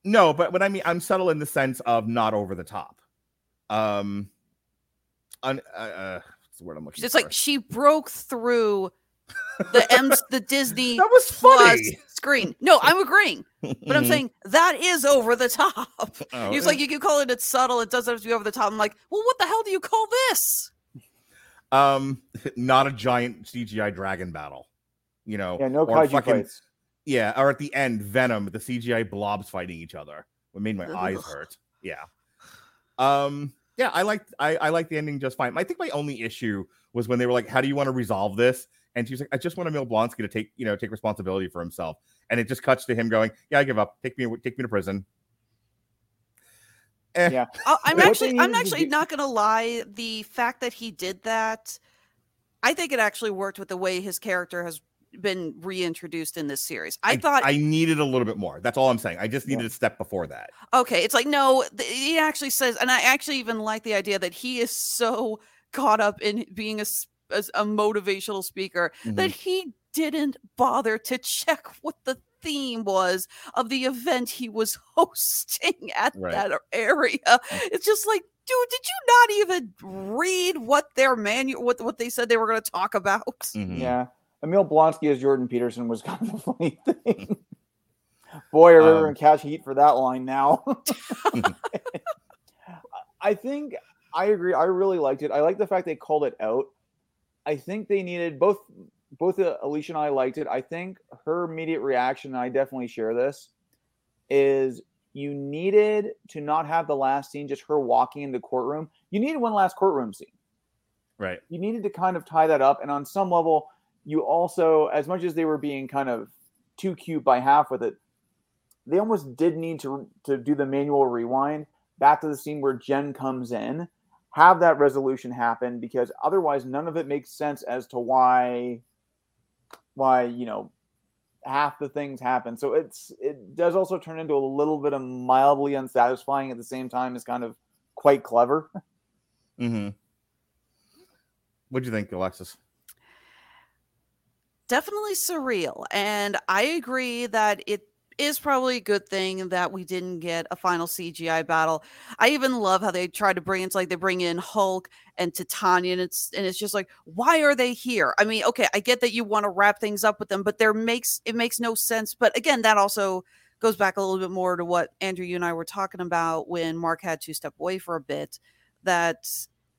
no, but what I mean, I'm subtle in the sense of not over the top. Um, un, uh, uh, what's the word I'm looking It's for? like she broke through the M the Disney That was Plus funny. screen. No, I'm agreeing, but I'm saying that is over the top. Oh, It's like you can call it it's subtle. It doesn't have to be over the top. I'm like, well, what the hell do you call this? um, not a giant CGI dragon battle. You know, Yeah, no or kaiju fights. Yeah, or at the end, Venom, the CGI blobs fighting each other. What made my eyes hurt. Yeah. Um, yeah, I like I, I like the ending just fine. I think my only issue was when they were like, How do you want to resolve this? And she was like, I just want Emil Blonsky to take, you know, take responsibility for himself. And it just cuts to him going, Yeah, I give up. Take me take me to prison. Eh. Yeah. I'm actually, I'm actually not gonna lie. The fact that he did that, I think it actually worked with the way his character has been reintroduced in this series. I, thought, I needed a little bit more. That's all I'm saying. I just needed a step before that. okay, it's like no, th- he actually says, and I actually even like the idea that he is so caught up in being a s- as a motivational speaker that Mhm. he didn't bother to check what the theme was of the event he was hosting at Right. that area. It's just like, dude, did you not even read what their manual, what what they said they were going to talk about? Mhm. Yeah. Emil Blonsky as Jordan Peterson was kind of a funny thing. Boy, are we Um, going to catch heat for that line now. I think I agree. I really liked it. I like the fact they called it out. I think they needed both. Both Alicia and I liked it. I think her immediate reaction, and I definitely share this, is you needed to not have the last scene just her walking in the courtroom. You needed one last courtroom scene Right. you needed to kind of tie that up. And on some level, you also, as much as they were being kind of too cute by half with it, they almost did need to to do the manual rewind back to the scene where Jen comes in. Have that resolution happen because otherwise none of it makes sense as to why why you know half the things happen so it's it does also turn into a little bit of mildly unsatisfying at the same time is kind of quite clever Mm-hmm. what do you think, Alexis? definitely surreal. And I agree that it is probably a good thing that we didn't get a final CGI battle. I even love how they try to bring it's like they bring in Hulk and Titania, and it's and it's just like, why are they here? I mean, okay, I get that you want to wrap things up with them, but there makes it makes no sense. But again, that also goes back a little bit more to what Andrew, you and I were talking about when Mark had to step away for a bit. That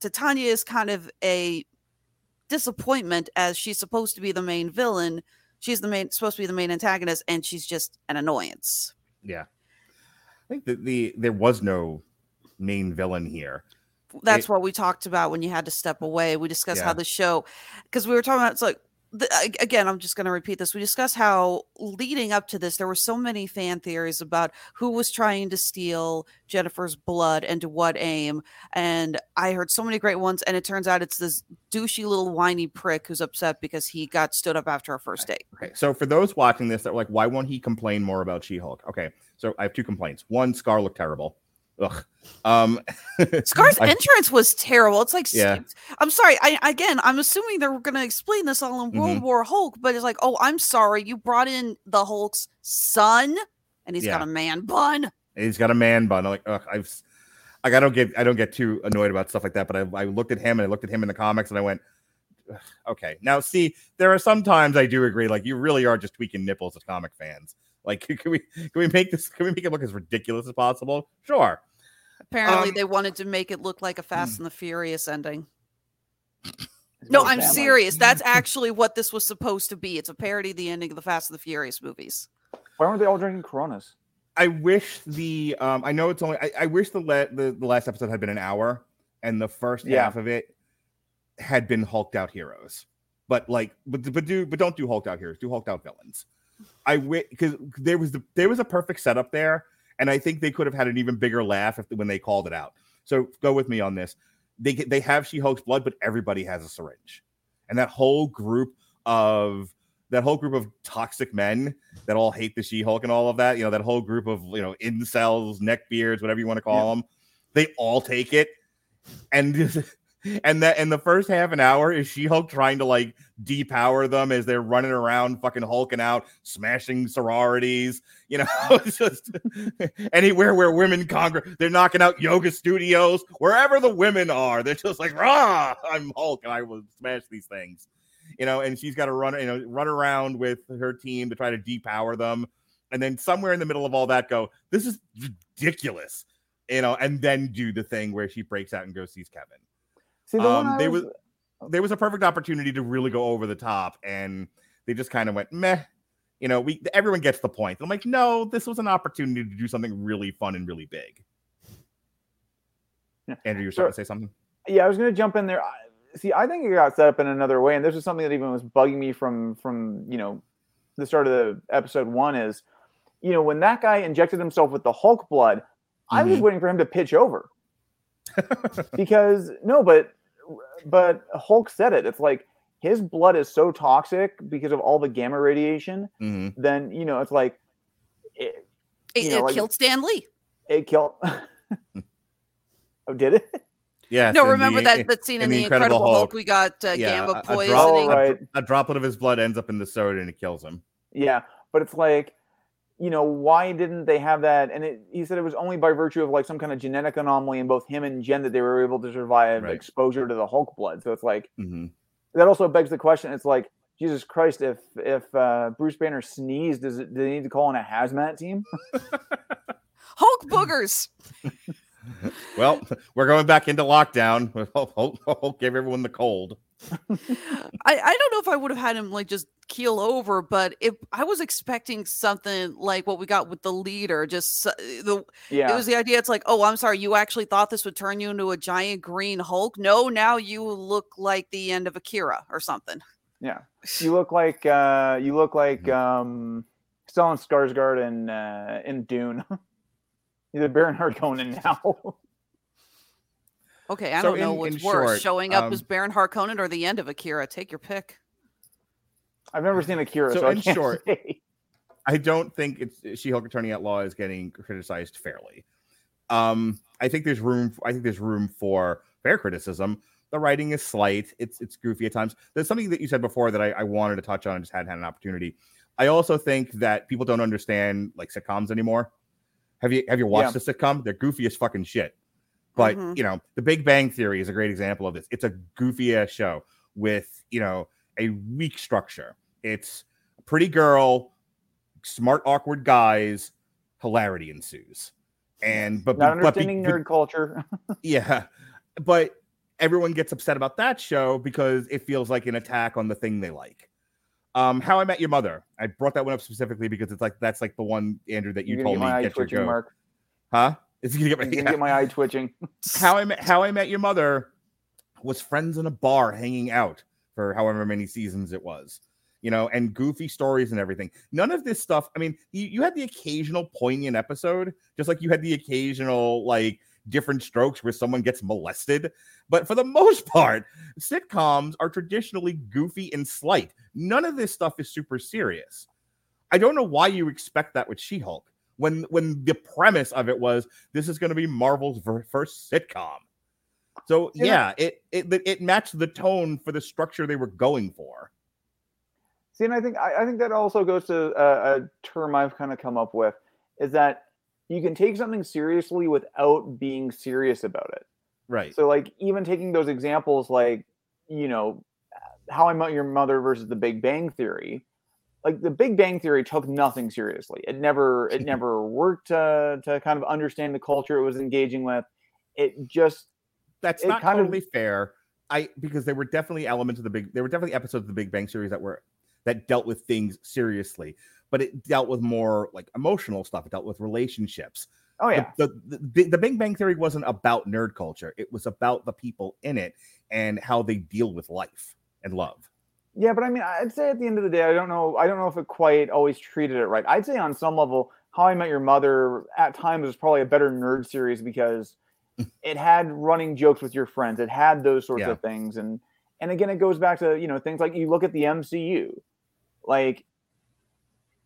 Titania is kind of a disappointment as she's supposed to be the main villain. She's the main supposed to be the main antagonist, and she's just an annoyance. Yeah. I think that the there was no main villain here. That's It- what we talked about when you had to step away. We discussed how the show, because we were talking about it's like the, again. I'm just going to repeat this. We discussed how leading up to this, there were so many fan theories about who was trying to steal Jennifer's blood and to what aim. And I heard so many great ones, and it turns out it's this douchey little whiny prick who's upset because he got stood up after our first date. Okay, so for those watching this that were like, why won't he complain more about She-Hulk? Okay, so I have two complaints. One, Skaar looked terrible. Ugh. Um, Skaar's I- entrance was terrible. It's like Yeah. I'm sorry. I again, I'm assuming they're going to explain this all in World Mhm. War Hulk, but it's like, oh, I'm sorry, you brought in the Hulk's son, and he's got a man bun. He's got a man bun. I'm like, ugh, I've, like, I don't get, I don't get too annoyed about stuff like that. But I, I looked at him and I looked at him in the comics and I went, okay. Now, see, there are sometimes I do agree, like, you really are just tweaking nipples as comic fans. Like, can we, can we make this, can we make it look as ridiculous as possible? Sure. Apparently, Um, they wanted to make it look like a Fast and the Furious ending. No, I'm serious. That's actually what this was supposed to be. It's a parody of the ending of the Fast and the Furious movies. why weren't they all drinking coronas I wish the, um, I know it's only, I, I wish the, le- the, the last episode had been an hour and the first Yeah. half of it had been hulked out heroes. But like, but but do but don't do hulked out heroes. Do hulked out villains. I wish because there was the there was a perfect setup there, and I think they could have had an even bigger laugh if when they called it out. So go with me on this. They get- they have She Hulk's blood, but everybody has a syringe, and that whole group of that whole group of toxic men that all hate the She Hulk and all of that. You know that whole group of you know incels, neckbeards, whatever you want to call them. They all take it, and and that and the first half an hour is She Hulk trying to like depower them as they're running around, fucking hulking out, smashing sororities. You know, it's just anywhere where women conquer, they're knocking out yoga studios wherever the women are. They're just like, rah, I'm Hulk and I will smash these things. You know, and she's got to run, you know, run around with her team to try to depower them. And then somewhere in the middle of all that, go, this is ridiculous, you know, and then do the thing where she breaks out and goes sees Kevin. See, the one Um, I they was- was there was a perfect opportunity to really go over the top, and they just kind of went meh. You know, we everyone gets the point. I'm like, no, this was an opportunity to do something really fun and really big. Andrew, you're starting to say something. yeah, I was going to jump in there. See, I think it got set up in another way, and this is something that even was bugging me from from you know the start of the episode one. Is you know when that guy injected himself with the Hulk blood, I was Mhm. waiting for him to pitch over because no, but but Hulk said it. It's like his blood is so toxic because of all the gamma radiation. Mhm. Then you know it's like it, It, you know, it like- killed Stan Lee. it killed. oh, did it? Yeah. no, remember the- that that scene in the Incredible, Hulk? We got uh, Yeah, gamma a- a, poisoning. drop- Oh, a- a droplet of his blood ends up in the soda and it kills him. Yeah, but it's like, you know, why didn't they have that? And it, he said it was only by virtue of like some kind of genetic anomaly in both him and Jen that they were able to survive Right. exposure to the Hulk blood. So it's like Mhm. that also begs the question. It's like Jesus Christ, if if uh, Bruce Banner sneezed, does it do they need to call in a hazmat team? Hulk boogers. Well, we're going back into lockdown. Hulk, Hulk, Hulk gave everyone the cold. I, I don't know if I would have had him like just keel over, but if I was expecting something like what we got with the leader, just the Yeah. it was the idea. It's like, oh, I'm sorry, you actually thought this would turn you into a giant green Hulk. No, now you look like the end of Akira or something. Yeah, you look like uh, you look like Mm-hmm. um, Stellan Skarsgård in uh, in Dune. You're the Baron Harkonnen now. Okay, I So don't know in- what's in worse, short, showing up as um, Baron Harkonnen or the end of Akira. Take your pick. I've never seen Akira, so, So I in can't short, say. I don't think it's She-Hulk Attorney at Law is getting criticized fairly. Um, I think there's room. I think there's room for fair criticism. The writing is slight. It's it's goofy at times. There's something that you said before that I, I wanted to touch on and just hadn't had an opportunity. I also think that people don't understand like sitcoms anymore. Have you have you watched Yeah. the sitcom? They're goofy as fucking shit. But Mhm. you know, The Big Bang Theory is a great example of this. It's a goofy ass show with you know a weak structure. It's a pretty girl, smart awkward guys, hilarity ensues. And but Not but understanding but- nerd culture. yeah, but everyone gets upset about that show because it feels like an attack on the thing they like. Um, How I Met Your Mother. I brought that one up specifically because it's like that's like the one Andrew that you told me get your go. Mark. Huh? He gonna get my, gonna yeah. get my eye twitching. How I Met How I Met Your Mother was friends in a bar hanging out for however many seasons it was. You know, and goofy stories and everything. None of this stuff. I mean, you, you had the occasional poignant episode, just like you had the occasional like different strokes where someone gets molested. But for the most part, sitcoms are traditionally goofy and slight. None of this stuff is super serious. I don't know why you expect that with She-Hulk when when the premise of it was this is going to be Marvel's ver- first sitcom. So Yeah. yeah, it, it it matched the tone for the structure they were going for. See, and I think I, I think that also goes to a, a term I've kind of come up with is that you can take something seriously without being serious about it. Right. So, like, even taking those examples, like, you know, How I Met Your Mother versus The Big Bang Theory, like the Big Bang Theory took nothing seriously. It never, it never worked to to kind of understand the culture it was engaging with. It just That's it not kind of- totally fair. I because there were definitely elements of the big there were definitely episodes of the Big Bang series that were that dealt with things seriously, but it dealt with more like emotional stuff. It dealt with relationships. Oh yeah. The, the, the, the Big Bang Theory wasn't about nerd culture. It was about the people in it and how they deal with life and love. Yeah, but I mean, I'd say at the end of the day, I don't know. I don't know if it quite always treated it right. I'd say on some level, How I Met Your Mother at times was probably a better nerd series because it had running jokes with your friends. It had those sorts Yeah. of things, and and again, it goes back to you know things like you look at the MCU, like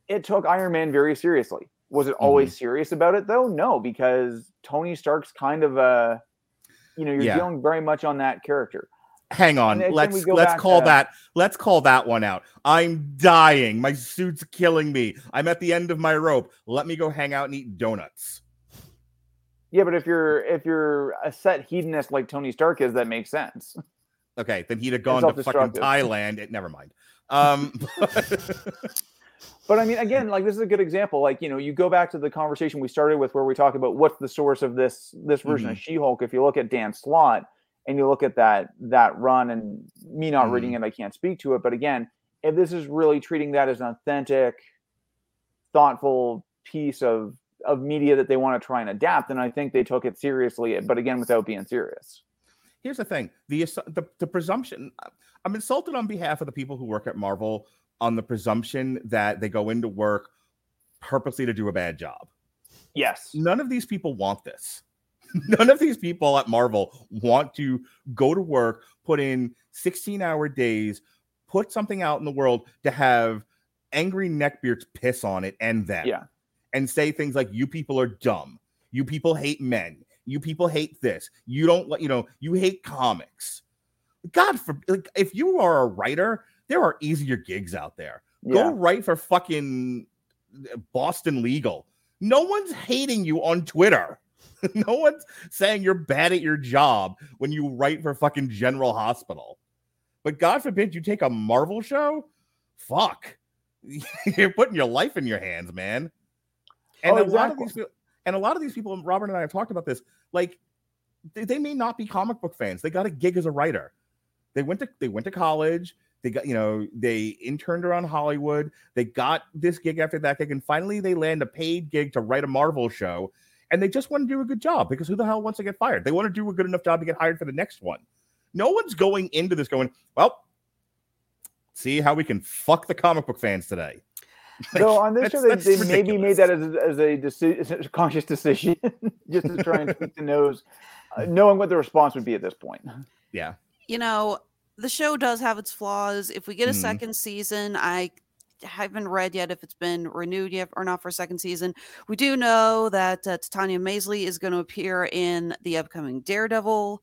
it took Iron Man very seriously. Was it always Mm-hmm. serious about it though? No, because Tony Stark's kind of a, you know, you're Yeah. dealing very much on that character. Hang on, let's let's call to- that let's call that one out. I'm dying. My suit's killing me. I'm at the end of my rope. Let me go hang out and eat donuts. Yeah, but if you're if you're a set hedonist like Tony Stark is, that makes sense. Okay, then he'd have gone to fucking. Thailand. It never mind. Um, But I mean, again, like this is a good example. Like you know, you go back to the conversation we started with, where we talk about what's the source of this this version of She-Hulk. If you look at Dan Slott and you look at that that run, and me not reading mm-hmm. it, I can't speak to it. But again, if this is really treating that as an authentic, thoughtful piece of of media that they want to try and adapt, then I think they took it seriously. But again, without being serious. here's the thing: the, the the presumption. I'm insulted on behalf of the people who work at Marvel on the presumption that they go into work purposely to do a bad job. Yes. None of these people want this. None of these people at Marvel want to go to work, put in 16 hour days, put something out in the world to have angry neckbeards piss on it and them. Yeah. And say things like, you people are dumb. You people hate men. You people hate this. You don't let, you know, you hate comics. God, for like, if you are a writer, there are easier gigs out there. Yeah. Go write for fucking Boston Legal. No one's hating you on Twitter. no one's saying you're bad at your job when you write for fucking General Hospital. But God forbid you take a Marvel show. Fuck. you're putting your life in your hands, man. And Oh, a lot of these people, and a lot of these people, and Robert and I have talked about this, like they, they may not be comic book fans. They got a gig as a writer. They went to they went to college. They got, you know, they interned around Hollywood. They got this gig after that gig, and finally they land a paid gig to write a Marvel show. And they just want to do a good job because who the hell wants to get fired? They want to do a good enough job to get hired for the next one. No one's going into this going, well, see how we can fuck the comic book fans today. So on this show, they, they maybe made that as a, as a, deci- as a conscious decision, just to try and tweak the nose uh, knowing what the response would be at this point. Yeah. You know, the show does have its flaws. If we get a Mhm. second season, I haven't read yet if it's been renewed yet or not for a second season. We do know that uh, Tatiana Maslany is going to appear in the upcoming Daredevil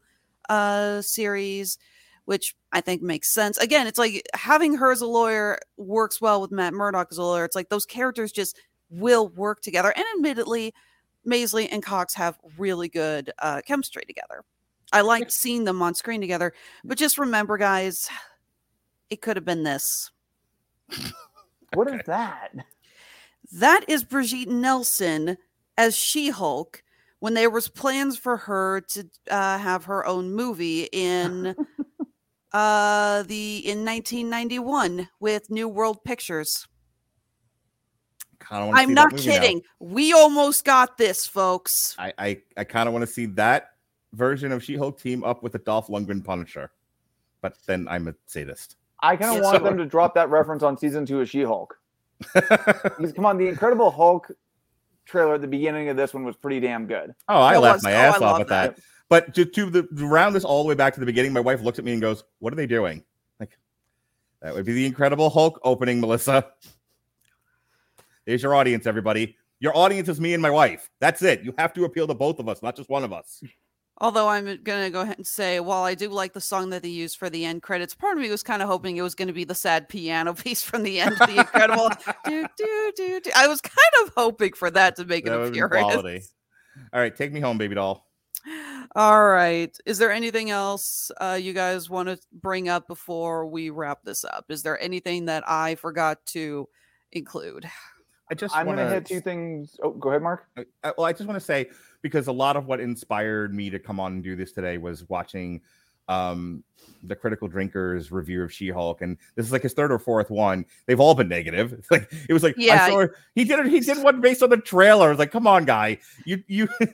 uh, series, which I think makes sense. Again, it's like having her as a lawyer works well with Matt Murdock as a lawyer. It's like those characters just will work together. And admittedly, Maisley and Cox have really good uh, chemistry together. I liked seeing them on screen together, but just remember, guys, it could have been this. What is that? That is Brigitte Nielsen as She-Hulk when there was plans for her to uh, have her own movie in uh the in 1991 with New World Pictures. Kind of I'm not kidding. We almost got this, folks. I I, I kind of want to see that version of She-Hulk team up with the Dolph Lundgren Punisher, but then I'm a sadist. I kind of Yeah, want so- them to drop that reference on season two of She Hulk. because come on, the Incredible Hulk trailer at the beginning of this one was pretty damn good. Oh, I That laughed was- my oh, ass I off at that. But to, to the to round this all the way back to the beginning, my wife looks at me and goes, "What are they doing?" Like that would be the Incredible Hulk opening, Melissa. There's your audience, everybody. Your audience is me and my wife. That's it. You have to appeal to both of us, not just one of us. Although I'm going to go ahead and say, while I do like the song that they used for the end credits, part of me was kind of hoping it was going to be the sad piano piece from the end of The Incredible. do, do, do, do. I was kind of hoping for that to make That an appearance. All right, take me home, baby doll. All right. Is there anything else uh, you guys want to bring up before we wrap this up? Is there anything that I forgot to include? I just I'm going to wanna hit two things. Oh, go ahead, Mark. I- I- well, I just want to say because a lot of what inspired me to come on and do this today was watching um the critical drinkers review of she-hulk and this is like his third or fourth one they've all been negative it's like it was like Yeah. I saw, he did it he did one based on the trailer I was like come on guy you you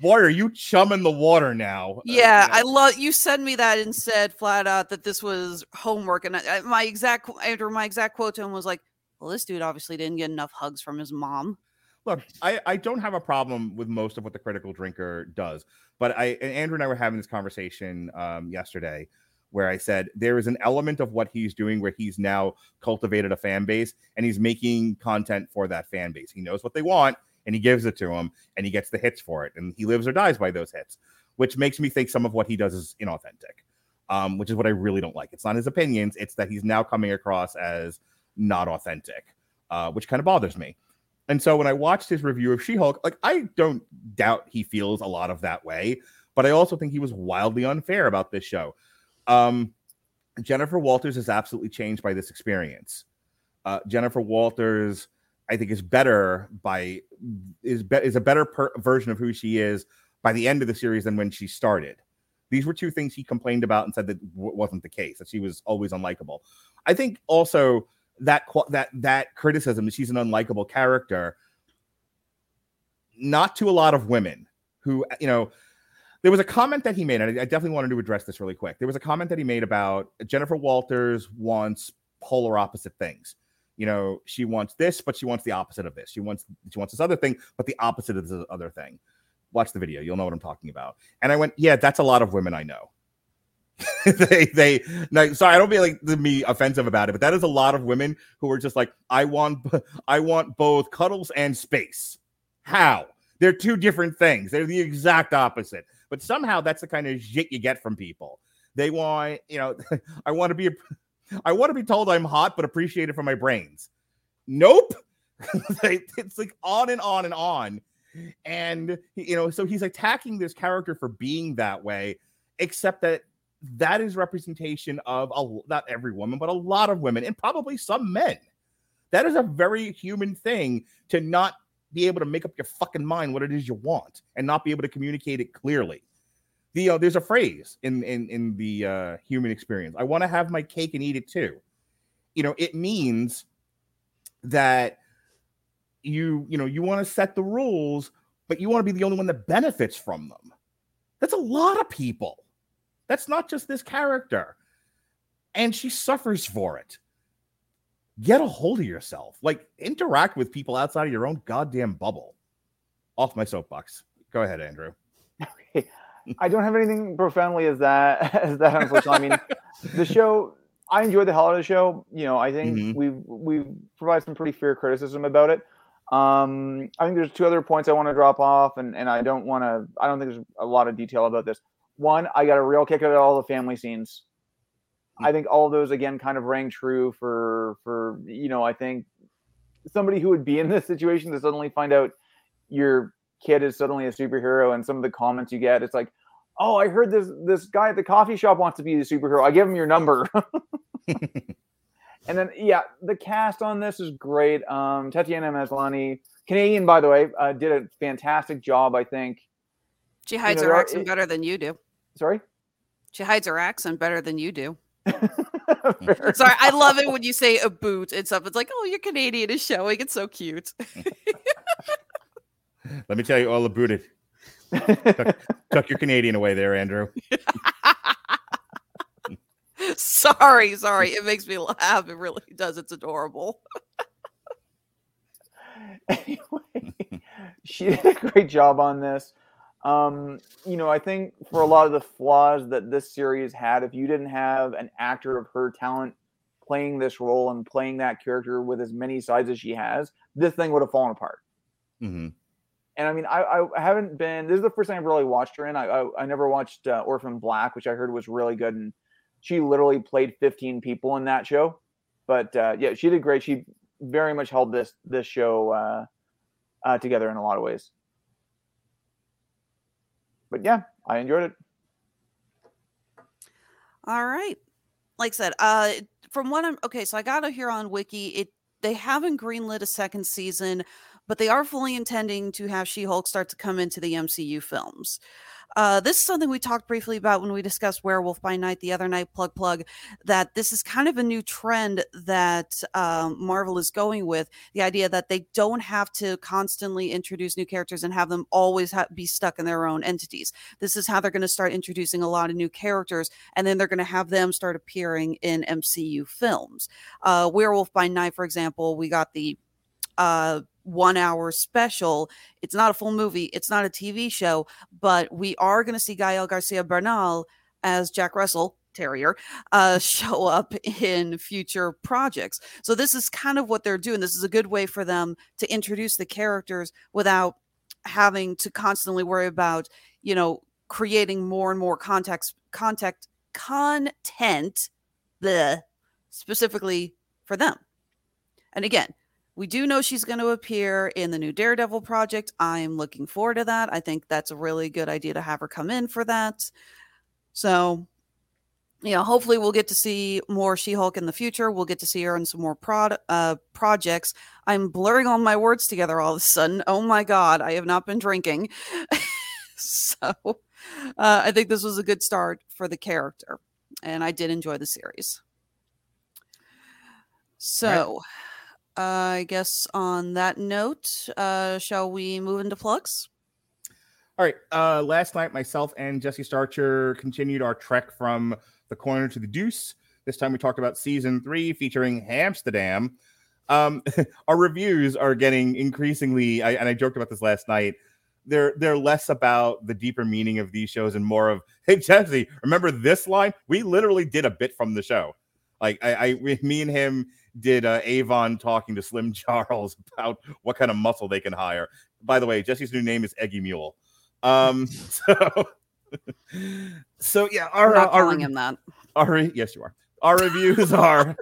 Boy, are you chumming the water now Uh, Yeah, you know, I love you sent me that and said flat out that this was homework. And I, I- my exact qu- after my exact quote to him was like, "Well, this dude obviously didn't get enough hugs from his mom." Look, I, I don't have a problem with most of what the critical drinker does, but I and Andrew and I were having this conversation um, yesterday where I said there is an element of what he's doing where he's now cultivated a fan base and he's making content for that fan base. He knows what they want and he gives it to them and he gets the hits for it and he lives or dies by those hits, which makes me think some of what he does is inauthentic, um, which is what I really don't like. It's not his opinions, it's that he's now coming across as not authentic, uh, which kind of bothers me. And so when I watched his review of She Hulk, like I don't doubt he feels a lot of that way, but I also think he was wildly unfair about this show. Um, Jennifer Walters is absolutely changed by this experience. Uh, Jennifer Walters, I think, is better by is be, is a better per- version of who she is by the end of the series than when she started. These were two things he complained about and said that w- wasn't the case. That she was always unlikable. I think also that that that criticism that she's an unlikable character not to a lot of women who you know there was a comment that he made and I, definitely wanted to address this really quick. There was a comment that he made about jennifer walters wants polar opposite things. You know she wants this but she wants the opposite of this. She wants she wants this other thing but the opposite of this other thing. Watch the video. You'll know what i'm talking about. And i went yeah that's a lot of women i know they they no, sorry i don't be like the me offensive about it but that is a lot of women who are just like i want i want both cuddles and space. How? They're two different things. They're the exact opposite. But somehow that's the kind of shit you get from people. They want you know i want to be i want to be told i'm hot but appreciated for my brains. Nope. It's like on and on and on. And you know so he's attacking this character for being that way except that that is representation of a, not every woman but a lot of women and probably some men. That is a very human thing to not be able to make up your fucking mind what it is you want and not be able to communicate it clearly. The uh, there's a phrase in in in the uh, human experience i want to have my cake and eat it too. You know it means that you you know you want to set the rules but you want to be the only one that benefits from them. That's a lot of people that's not just this character and she suffers for it get a hold of yourself like interact with people outside of your own goddamn bubble off my soapbox go ahead andrew Okay. I don't have anything profoundly as that as that. Unfortunately, I mean, the show. I enjoyed the hell out of the show. You know, I think Mhm. we've we've provided some pretty fair criticism about it. Um, I think there's two other points I want to drop off, and and I don't want to. I don't think there's a lot of detail about this. One, I got a real kick out of all the family scenes. I think all of those again kind of rang true for for you know. I think somebody who would be in this situation to suddenly find out your kid is suddenly a superhero, and some of the comments you get, it's like, oh, I heard this this guy at the coffee shop wants to be the superhero. I give him your number. and then yeah, the cast on this is great. Um, Tatiana Maslany, Canadian by the way, uh, did a fantastic job. I think. She hides know, her accent better than you do. Sorry. She hides her accent better than you do. Sorry, I love it when you say a boot and stuff. It's like, oh, your Canadian is showing. It's so cute. Let me tell you all about it. tuck, tuck your Canadian away there, Andrew. sorry, sorry. It makes me laugh. It really does. It's adorable. Anyway, she did a great job on this. Um, you know, I think for a lot of the flaws that this series had, if you didn't have an actor of her talent playing this role and playing that character with as many sides as she has, this thing would have fallen apart. hmm And I mean, I, I haven't been. This is the first time I've really watched her in. I I, I never watched uh, Orphan Black, which I heard was really good, and she literally played 15 people in that show. But uh, yeah, she did great. She very much held this this show uh, uh, together in a lot of ways. But yeah, I enjoyed it. All right. Like I said, uh from what I'm okay, so I got to hear on Wiki, it they haven't greenlit a second season, but they are fully intending to have She-Hulk start to come into the MCU films. Uh, this is something we talked briefly about when we discussed Werewolf by Night the other night. Plug plug that this is kind of a new trend that um, Marvel is going with. The idea that they don't have to constantly introduce new characters and have them always ha- be stuck in their own entities. This is how they're going to start introducing a lot of new characters, and then they're going to have them start appearing in MCU films. Uh, Werewolf by Night, for example, we got the uh one hour special. It's not a full movie, it's not a TV show, but we are going to see Gael Garcia Bernal as Jack Russell Terrier uh, show up in future projects. So this is kind of what they're doing. This is a good way for them to introduce the characters without having to constantly worry about, you know, creating more and more context contact content the specifically for them. And again, we do know she's going to appear in the new Daredevil project. I'm looking forward to that. I think that's a really good idea to have her come in for that. So, you know, hopefully we'll get to see more She-Hulk in the future. We'll get to see her in some more prod, uh, projects. I'm blurring all my words together all of a sudden. Oh my god, I have not been drinking. so, uh, I think this was a good start for the character, and I did enjoy the series. So, I guess on that note, uh, shall we move into plugs? All right. Uh, last night, myself and Jesse Starcher continued our trek from the corner to the deuce. This time, we talked about season three featuring Hamsterdam. Um, our reviews are getting increasingly, I, and I joked about this last night. They're they're less about the deeper meaning of these shows and more of, hey Jesse, remember this line? We literally did a bit from the show. Like I, I we, me and him did uh, Avon talking to Slim Charles about what kind of muscle they can hire. By the way, Jesse's new name is Eggy Mule. Um, so, so yeah, our uh, our, that. Our yes, you are. Our reviews are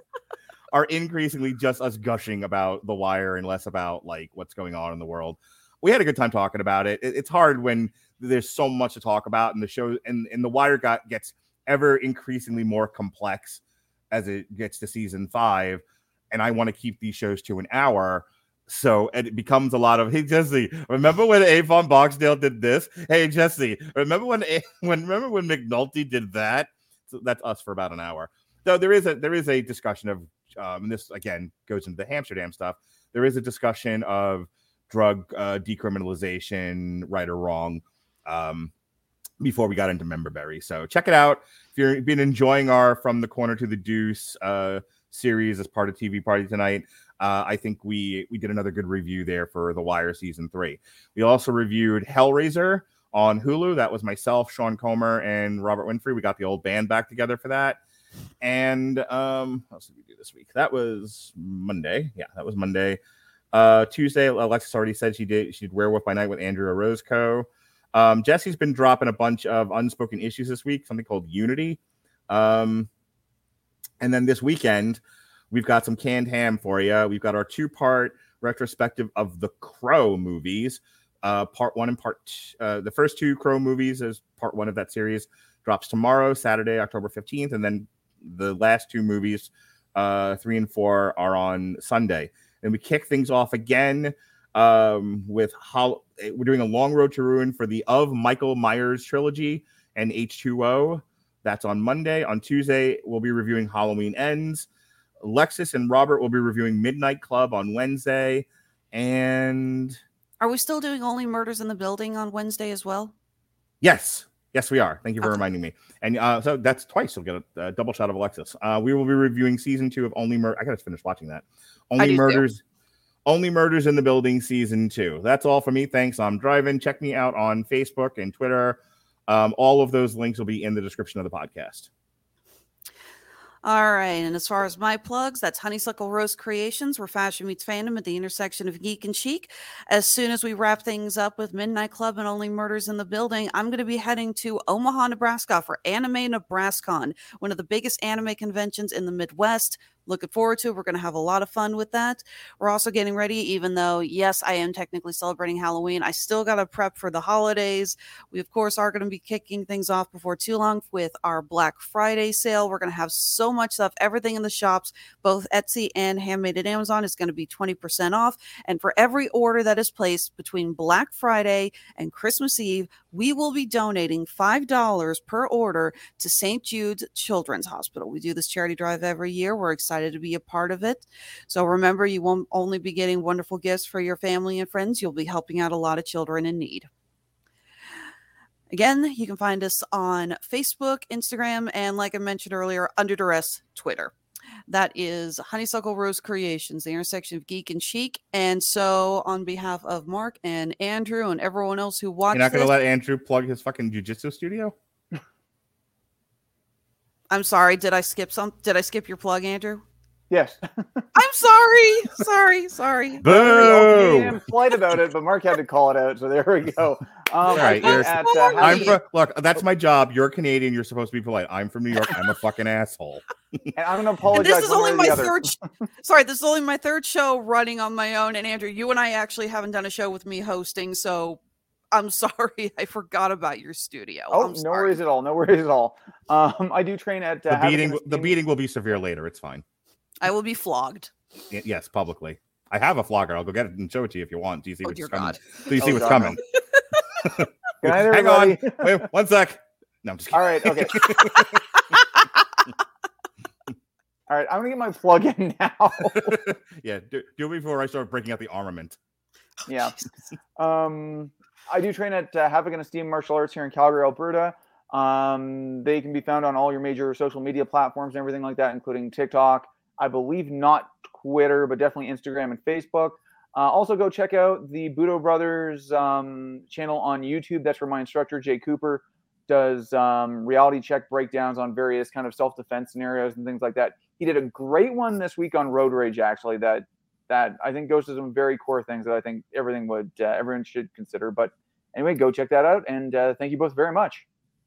are increasingly just us gushing about the wire and less about like what's going on in the world. We had a good time talking about it. it it's hard when there's so much to talk about, and the show and, and the wire got gets ever increasingly more complex as it gets to season five. And I want to keep these shows to an hour. So it becomes a lot of hey Jesse, remember when Avon Barksdale did this? Hey Jesse, remember when A- when remember when McNulty did that? So that's us for about an hour. Though there is a there is a discussion of um, and this again goes into the Hamsterdam stuff. There is a discussion of drug uh, decriminalization, right or wrong, um, before we got into Memberberry. So check it out. If you've been enjoying our From the Corner to the Deuce uh, series as part of TV Party tonight, uh, I think we we did another good review there for The Wire season three. We also reviewed Hellraiser on Hulu. That was myself, Sean Comer, and Robert Winfrey. We got the old band back together for that. And um, what else did we do this week? That was Monday. Yeah, that was Monday. Uh, Tuesday, Alexis already said she did. She did Werewolf by Night with Andrea Roseco. Um, Jesse's been dropping a bunch of unspoken issues this week, something called Unity. Um, and then this weekend, we've got some canned ham for you. We've got our two part retrospective of the Crow movies. Uh, part one and part t- uh, the first two Crow movies is part one of that series drops tomorrow, Saturday, October 15th. And then the last two movies, uh, three and four, are on Sunday. And we kick things off again um, with how we're doing a long road to ruin for the of Michael Myers trilogy and H2O. That's on Monday. On Tuesday, we'll be reviewing Halloween Ends. Lexus and Robert will be reviewing Midnight Club on Wednesday. And Are we still doing only murders in the building on Wednesday as well? yes, yes, we are. Thank you for reminding me. And uh, so that's twice. You'll get a, a double shot of Alexis. Uh, we will be reviewing season two of Only Murder. I gotta finish watching that. Only do too. Murders. Only Murders in the Building season two. That's all for me. Thanks. I'm driving. Check me out on Facebook and Twitter. Um, all of those links will be in the description of the podcast. All right. And as far as my plugs, that's Honeysuckle Rose Creations, where fashion meets fandom at the intersection of geek and chic. As soon as we wrap things up with Midnight Club and Only Murders in the Building, I'm going to be heading to Omaha, Nebraska for Anime NebrasKon, one of the biggest anime conventions in the Midwest. Looking forward to. We're going to have a lot of fun with that. We're also getting ready, even though, yes, I am technically celebrating Halloween. I still got to prep for the holidays. We, of course, are going to be kicking things off before too long with our Black Friday sale. We're going to have so much stuff. Everything in the shops, both Etsy and Handmade at Amazon, is going to be 20% off. And for every order that is placed between Black Friday and Christmas Eve, we will be donating $5 per order to St. Jude's Children's Hospital. We do this charity drive every year. We're excited to be a part of it. So remember, you won't only be getting wonderful gifts for your family and friends, you'll be helping out a lot of children in need. Again, you can find us on Facebook, Instagram, and like I mentioned earlier, Under Duress, Twitter. That is Honeysuckle Rose Creations, the intersection of geek and chic. And so, on behalf of Mark and Andrew and everyone else who watched, You're not going to let Andrew plug his fucking jujitsu studio? I'm sorry. Did I skip some? Did I skip your plug, Andrew? Yes. I'm sorry. sorry. Sorry. Boo! I'm polite about it, but Mark had to call it out, so there we go. Um, All right, I you're, think at, uh, I'm Happy- from, look. That's my job. You're Canadian. You're supposed to be polite. I'm from New York. I'm a fucking asshole. and I'm gonna And apologize. this is only my third. sh- sorry, this is only my third show running on my own. And Andrew, you and I actually haven't done a show with me hosting, so I'm sorry. I forgot about your studio. Oh, I'm no worries at all. No worries at all. Um, I do train at uh, The beating, the beating will be severe later. It's fine. I will be flogged. Y- Yes, publicly. I have a flogger. I'll go get it and show it to you if you want. Do you see Oh, what's coming? God. Do you see Oh, what's God. coming? Good night, Hang on. Wait, one sec. No, I'm just kidding. All right. Okay. all right. I'm gonna get my plug in now. yeah, do, do it before I start breaking out the armament. yeah. Um, I do train at uh, Havoc and Esteem Martial Arts here in Calgary, Alberta. Um, they can be found on all your major social media platforms and everything like that, including TikTok. I believe not Twitter, but definitely Instagram and Facebook. Uh, also, go check out the Budo Brothers um, channel on YouTube. That's where my instructor Jay Cooper does um, reality check breakdowns on various kind of self-defense scenarios and things like that. He did a great one this week on road rage, actually. That that I think goes to some very core things that I think everything would uh, everyone should consider. But anyway, go check that out, and uh, thank you both very much.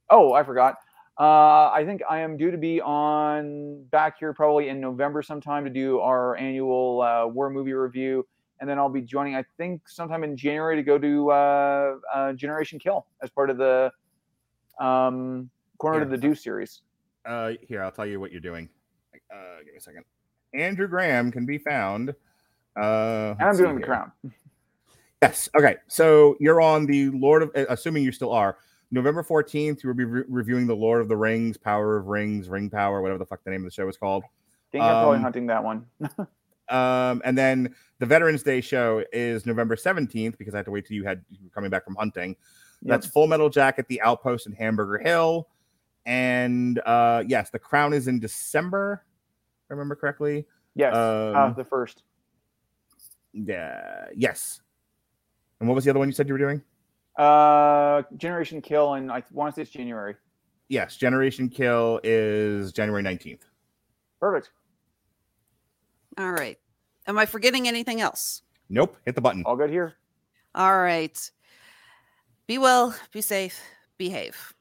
Oh, I forgot. Uh, I think I am due to be on back here probably in November sometime to do our annual uh, war movie review, and then I'll be joining I think sometime in January to go to uh, uh, Generation Kill as part of the um, Corner to Yeah. the Deuce series. Uh, here, I'll tell you what you're doing. Uh, give me a second. Andrew Graham can be found. Uh, And I'm doing the. Crown. Yes. Okay. So you're on the Lord of, assuming you still are. November 14th, you will be re- reviewing the Lord of the Rings, Power of Rings, Ring Power, whatever the fuck the name of the show is called. I think I'm probably hunting that one. Um, and then the Veterans Day show is November 17th because I had to wait till you had you were coming back from hunting. That's Full Metal Jacket, The Outpost, and Hamburger Hill. And uh, yes, The Crown is in December. if I remember correctly. Yes, Um, uh, the first. Yeah. Yes. And what was the other one you said you were doing? Uh, Generation Kill, and I want to say it's January. Yes, Generation Kill is January 19th. Perfect. All right. Am I forgetting anything else? Nope. Hit the button. All good here. All right. Be well, be safe, behave.